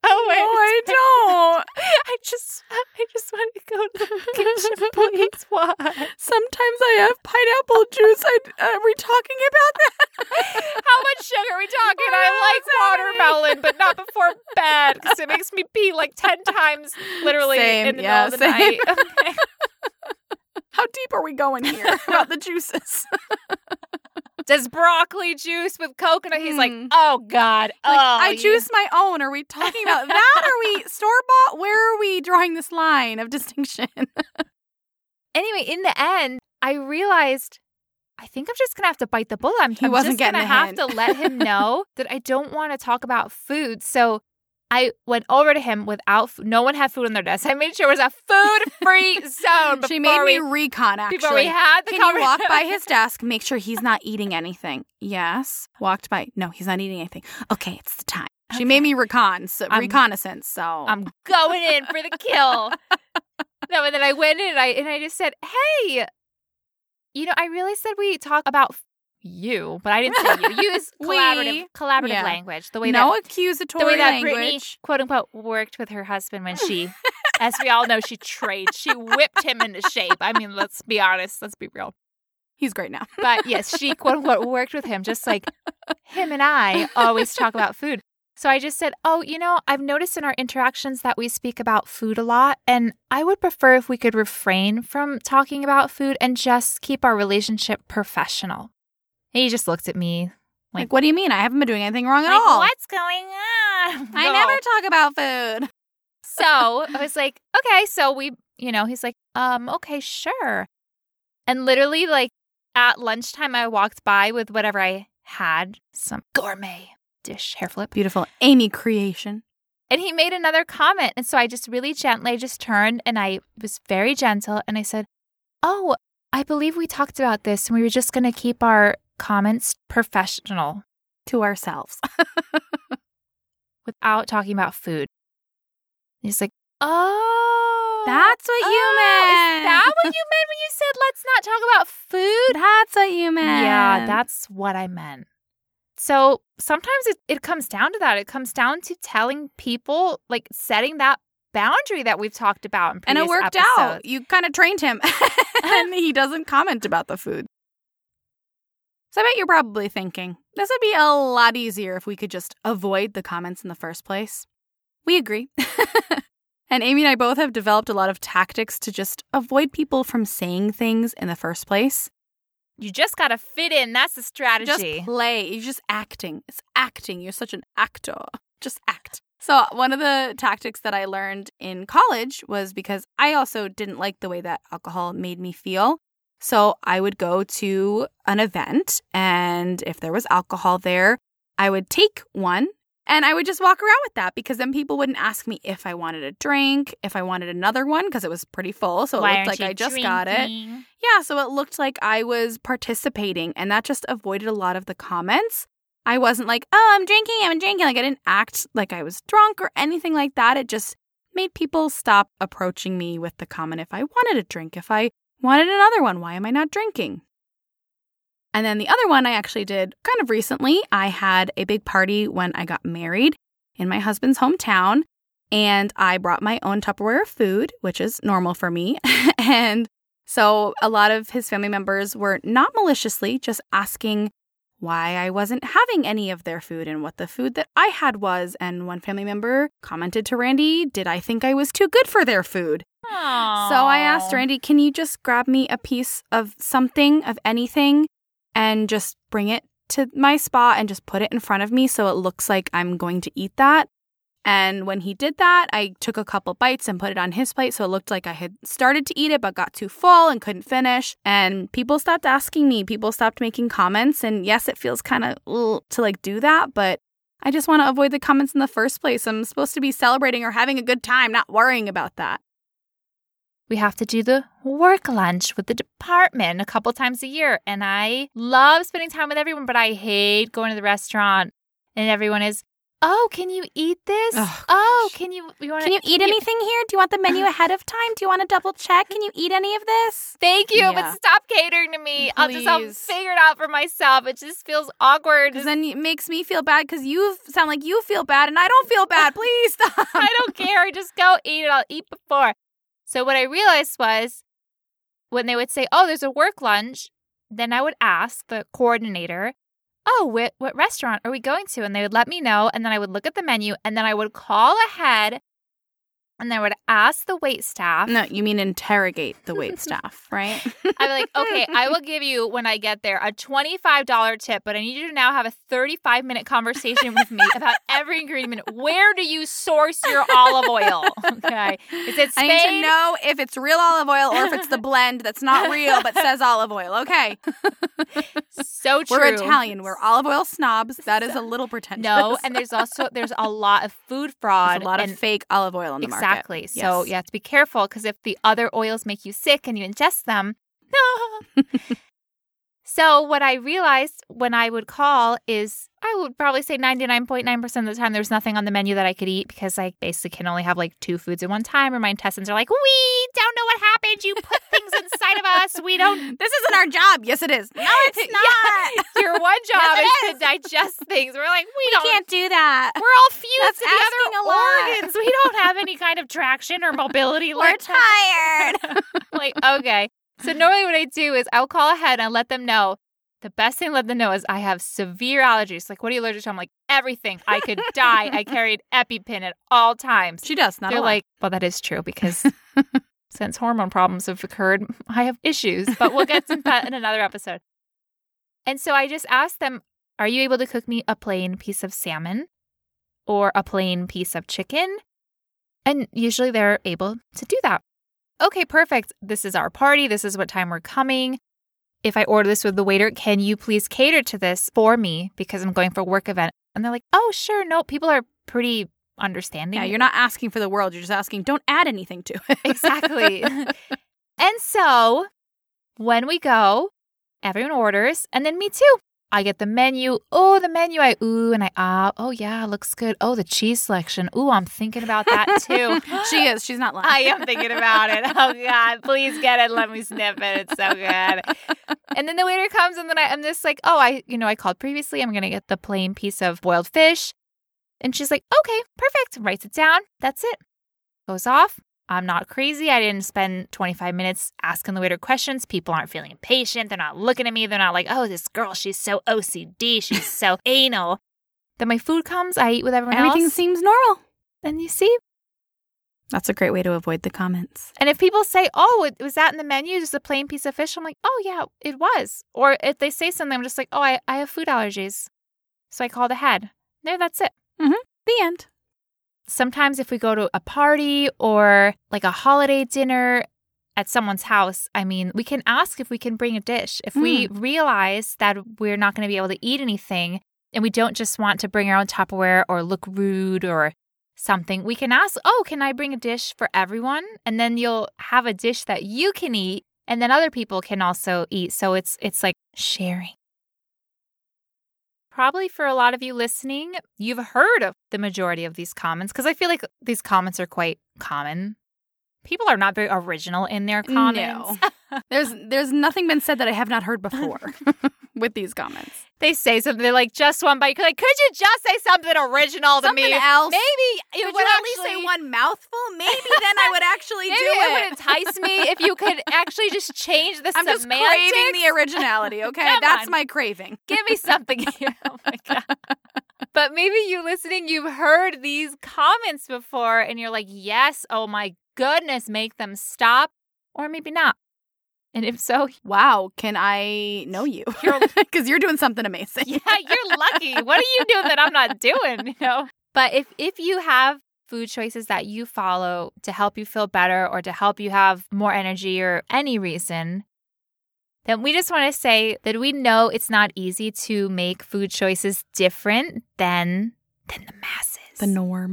Oh No, I don't. I just, I just want to go to the kitchen, please. Why? Sometimes I have pineapple juice. I, uh, are we talking about that? How much sugar are we talking? I Oh, like sorry. watermelon, but not before bed because it makes me pee like 10 times literally Same, in the yeah, middle of the night. Okay. how deep are we going here about the juices? Does broccoli juice with coconut? He's like, Mm. oh God. Like, oh, I you- juice my own. Are we talking about that? Are we store bought? Where are we drawing this line of distinction? Anyway, in the end, I realized I think I'm just gonna have to bite the bullet. I'm, He I'm wasn't just getting gonna have hint. to let him know that I don't want to talk about food. So I went over to him without no one had food on their desk. I made sure it was a food-free zone. she made me we, recon actually. before we had the Can you walk by his desk, make sure he's not eating anything? Yes. Walked by. No, he's not eating anything. Okay, it's the time. She made me recon, so, I'm- reconnaissance. So I'm going in for the kill. no, and then I went in and I and I just said, "Hey, you know, I really said we talk about you, but I didn't say you. Use collaborative, collaborative Yeah. language. The way that no that accusatory the way that language. Brittany, quote unquote, worked with her husband when she, as we all know, she trade. She whipped him into shape. I mean, let's be honest. Let's be real. He's great now. But yes, she quote unquote worked with him, just like him and I always talk about food. So I just said, Oh, you know, I've noticed in our interactions that we speak about food a lot. And I would prefer if we could refrain from talking about food and just keep our relationship professional. And he just looked at me Like, Like- what do you mean? I haven't been doing anything wrong at like, all. What's going on? I No. never talk about food. So I was like, okay, so we, you know, he's like, um, okay, sure. And literally, like at lunchtime, I walked by with whatever I had, some gourmet dish, hair flip. Beautiful Amy creation. And he made another comment. And so I just really gently I just turned and I was very gentle and I said, Oh, I believe we talked about this and we were just going to keep our comments professional To ourselves. without talking about food. He's like, Oh, That's what oh, you meant. Is that what you meant when you said let's not talk about food? That's what you meant. Yeah, that's what I meant. So sometimes it, it comes down to that. It comes down to telling people, like setting that boundary that we've talked about in and it worked episodes. out. You kind of trained him, and he doesn't comment about the food. So I bet you're probably thinking this would be a lot easier if we could just avoid the comments in the first place. We agree. and Amy and I both have developed a lot of tactics to just avoid people from saying things in the first place. You just got to fit in. That's the strategy. Just play. You're just acting. It's acting. You're such an actor. Just act. So, one of the tactics that I learned in college was because I also didn't like the way that alcohol made me feel. So, I would go to an event, and if there was alcohol there, I would take one and I would just walk around with that because then people wouldn't ask me if I wanted a drink, if I wanted another one, because it was pretty full. So, it Why looked like I just got it. Yeah, so it looked like I was participating, and that just avoided a lot of the comments. I wasn't like, oh, I'm drinking, I'm drinking. Like, I didn't act like I was drunk or anything like that. It just made people stop approaching me with the comment if I wanted a drink, if I wanted another one, why am I not drinking? And then the other one I actually did kind of recently. I had a big party when I got married in my husband's hometown, and I brought my own Tupperware of food, which is normal for me. and so a lot of his family members were not maliciously just asking why I wasn't having any of their food and what the food that I had was. And one family member commented to Randy, Did I think I was too good for their food? So I asked Randy, Can you just grab me a piece of something, of anything, and just bring it to my spot and just put it in front of me so it looks like I'm going to eat that? And when he did that, I took a couple bites and put it on his plate so it looked like I had started to eat it but got too full and couldn't finish. And people stopped asking me, people stopped making comments. And yes, it feels kind of to like do that, but I just want to avoid the comments in the first place. I'm supposed to be celebrating or having a good time, not worrying about that. we have to do the work lunch with the department a couple times a year. And I love spending time with everyone, but I hate going to the restaurant and everyone is, oh, can you eat this? Oh, oh, can you, you wanna, Can you eat anything here? Do you want the menu ahead of time? Do you want to double check? Can you eat any of this? Thank you, Yeah. but stop catering to me. I'll just I'll figure it out for myself. It just feels awkward. Because then it makes me feel bad because you sound like you feel bad and I don't feel bad. Please stop. I don't care. Just go eat it. I'll eat before. So what I realized was when they would say, "Oh, there's a work lunch," then I would ask the coordinator, "Oh, what what restaurant are we going to?" And they would let me know, and then I would look at the menu, and then I would call ahead and I would ask the wait staff. No, you mean interrogate the wait staff, right? I'd be like, okay, I will give you when I get there a $25 tip, but I need you to now have a 35 minute conversation with me about every ingredient. Where do you source your olive oil? Okay. Is it Spain? I need to know if it's real olive oil or if it's the blend that's not real but says olive oil. Okay. so true. We're Italian. We're olive oil snobs. That is a little pretentious. No, and there's also there's a lot of food fraud. There's a lot of fake olive oil in the market. Exactly. So you have to be careful because if the other oils make you sick and you ingest them, so what I realized when I would call is I would probably say 99.9% of the time there's nothing on the menu that I could eat because I basically can only have like two foods at one time or my intestines are like, we don't know what happened. You put things inside of us. We don't. This isn't our job. Yes, it is. No, it's Yeah. not. Your one job Yes, is, it to digest things. We're like, we, We don't. can't do that. We're all fused That's to the other organs. We don't have any kind of traction or mobility. We're them- tired. like, okay. So normally what I do is I'll call ahead and let them know. The best thing to let them know is I have severe allergies. Like, what are you allergic to? I'm like, everything. I could die. I carried EpiPen at all times. She does. Not They're like, well, that is true because since hormone problems have occurred, I have issues, but we'll get to that in another episode. And so I just asked them, are you able to cook me a plain piece of salmon or a plain piece of chicken? And usually they're able to do that. Okay, perfect. This is our party. This is what time we're coming. If I order this with the waiter, can you please cater to this for me because I'm going for a work event? And they're like, oh, sure. No, people are pretty understanding. yeah, you're not asking for the world. You're just asking, don't add anything to it. Exactly. and so when we go, everyone orders, and then me too. I get the menu. Oh, the menu. I ooh and I ah. Oh yeah, looks good. Oh, the cheese selection. Ooh, I'm thinking about that too. she is. She's not lying. I am thinking about it. Oh God, please get it. Let me sniff it. It's so good. And then the waiter comes, and then I, I'm just like, oh, I, you know, I called previously. I'm gonna get the plain piece of boiled fish. And she's like, okay, perfect. Writes it down. That's it. Goes off. I'm not crazy. I didn't spend 25 minutes asking the waiter questions. People aren't feeling impatient. They're not looking at me. They're not like, oh, this girl, she's so OCD. She's so anal. Then my food comes. I eat with everyone Everything else. seems normal. and you see, That's a great way to avoid the comments. And if people say, "Oh, it, was that in the menu? Just a plain piece of fish?" I'm like, "Oh yeah, it was." Or if they say something, I'm just like, "Oh, I, I have food allergies," so I called ahead. There, that's it. Mm-hmm. The end. Sometimes if we go to a party or like a holiday dinner at someone's house, I mean, we can ask if we can bring a dish. If we hmm. realize that we're not going to be able to eat anything and we don't just want to bring our own Tupperware or look rude or something, we can ask, "Oh, can I bring a dish for everyone?" And then you'll have a dish that you can eat and then other people can also eat. So it's it's like sharing. Probably for a lot of you listening, you've heard of the majority of these comments because I feel like these comments are quite common. People are not very original in their comments. No. there's there's nothing been said that I have not heard before with these comments. They say something they're like just one bite. Like, could you just say something original to Something me? else. Maybe it Would would you at least say one mouthful? Maybe then I would actually do it it. would entice me if you could actually just change the I'm just craving the originality, okay? Come That's on. my craving. Give me something here. Oh my God. But maybe you listening, you've heard these comments before and you're like, yes, oh my goodness, make them stop. Or maybe not. And if so, Wow, can I know you? You're- Because you're doing something amazing. yeah, you're lucky. What are you doing that I'm not doing? You know? But if if you have food choices that you follow to help you feel better or to help you have more energy or any reason, then we just want to say that we know it's not easy to make food choices different than than the masses. The norm.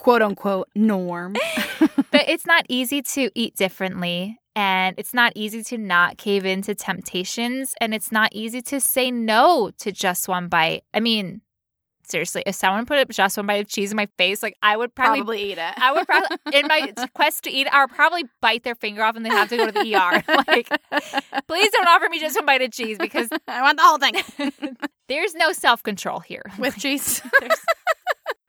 Quote unquote norm. but it's not easy to eat differently and it's not easy to not cave into temptations and it's not easy to say no to just one bite. I mean, seriously, if someone put just one bite of cheese in my face, like I would probably, Probably eat it. I would probably in my quest to eat, I would probably bite their finger off and they have to go to the ER. like, please don't offer me just one bite of cheese because I want the whole thing there's no self control here. with cheese.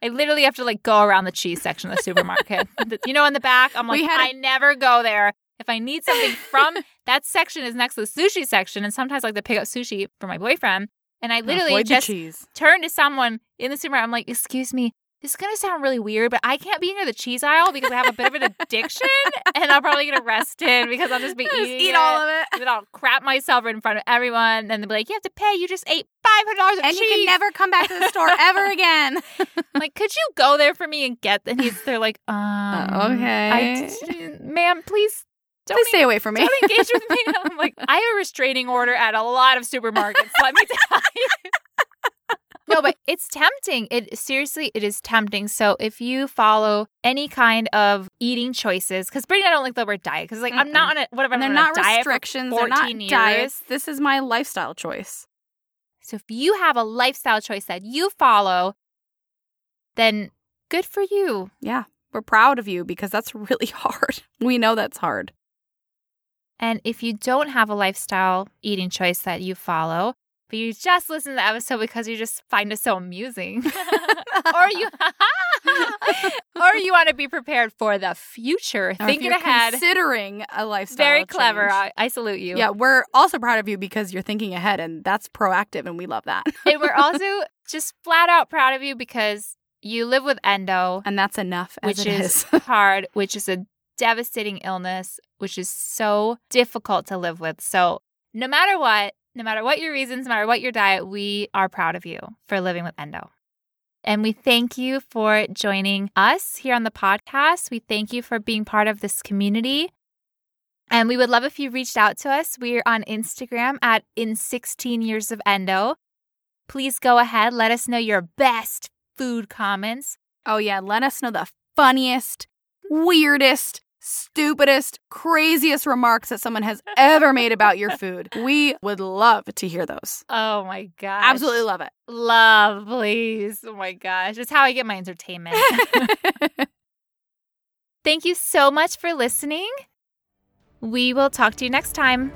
I literally have to like go around the cheese section of the supermarket. You know, in the back, I'm like, a- I never go there. If I need something from that section is next to the sushi section, and sometimes like to pick up sushi for my boyfriend. And I literally Avoid just turn to someone in the supermarket. I'm like, excuse me, this is gonna sound really weird, but I can't be near the cheese aisle because I have a bit of an addiction, and I'll probably get arrested because I'll just be Just eating eat it. all of it. And then I'll crap myself in front of everyone, and they'll be like, "You have to pay. You just ate five hundred dollars of And cheese." And you can never come back to the store ever again. I'm like, could you go there for me and get? And he's, they're like, um, okay. I, ma'am, please don't Please stay away from me. don't engage with me. I'm like, I have a restraining order at a lot of supermarkets. Let me tell you. No, but it's tempting. It seriously, it is tempting. So if you follow any kind of eating choices, because Brittany, I don't like the word diet, because like I'm not on a whatever. And they're I'm on a not restrictions. They're not years. diets. This is my lifestyle choice. So if you have a lifestyle choice that you follow, then good for you. Yeah. We're proud of you because that's really hard. We know that's hard. And if you don't have a lifestyle eating choice that you follow, but you just listen to the episode because you just find it so amusing, or you, or you want to be prepared for the future, Or thinking ahead. Considering a lifestyle. Very clever. I, I salute you. Yeah, we're also proud of you because you're thinking ahead and that's proactive and we love that. and we're also just flat out proud of you because you live with endo, and that's enough as which is. hard, which is a devastating illness, which is so difficult to live with. So, no matter what, no matter what your reasons, no matter what your diet, we are proud of you for living with endo. And we thank you for joining us here on the podcast. We thank you for being part of this community. And we would love if you reached out to us. We're on Instagram at in 16 years of endo. Please go ahead, let us know your best food comments. Oh, yeah. Let us know the funniest, weirdest, stupidest, craziest remarks that someone has ever made about your food. We would love to hear those. Oh my gosh. Absolutely love it. Love, please. Oh my gosh. It's how I get my entertainment. Thank you so much for listening. We will talk to you next time.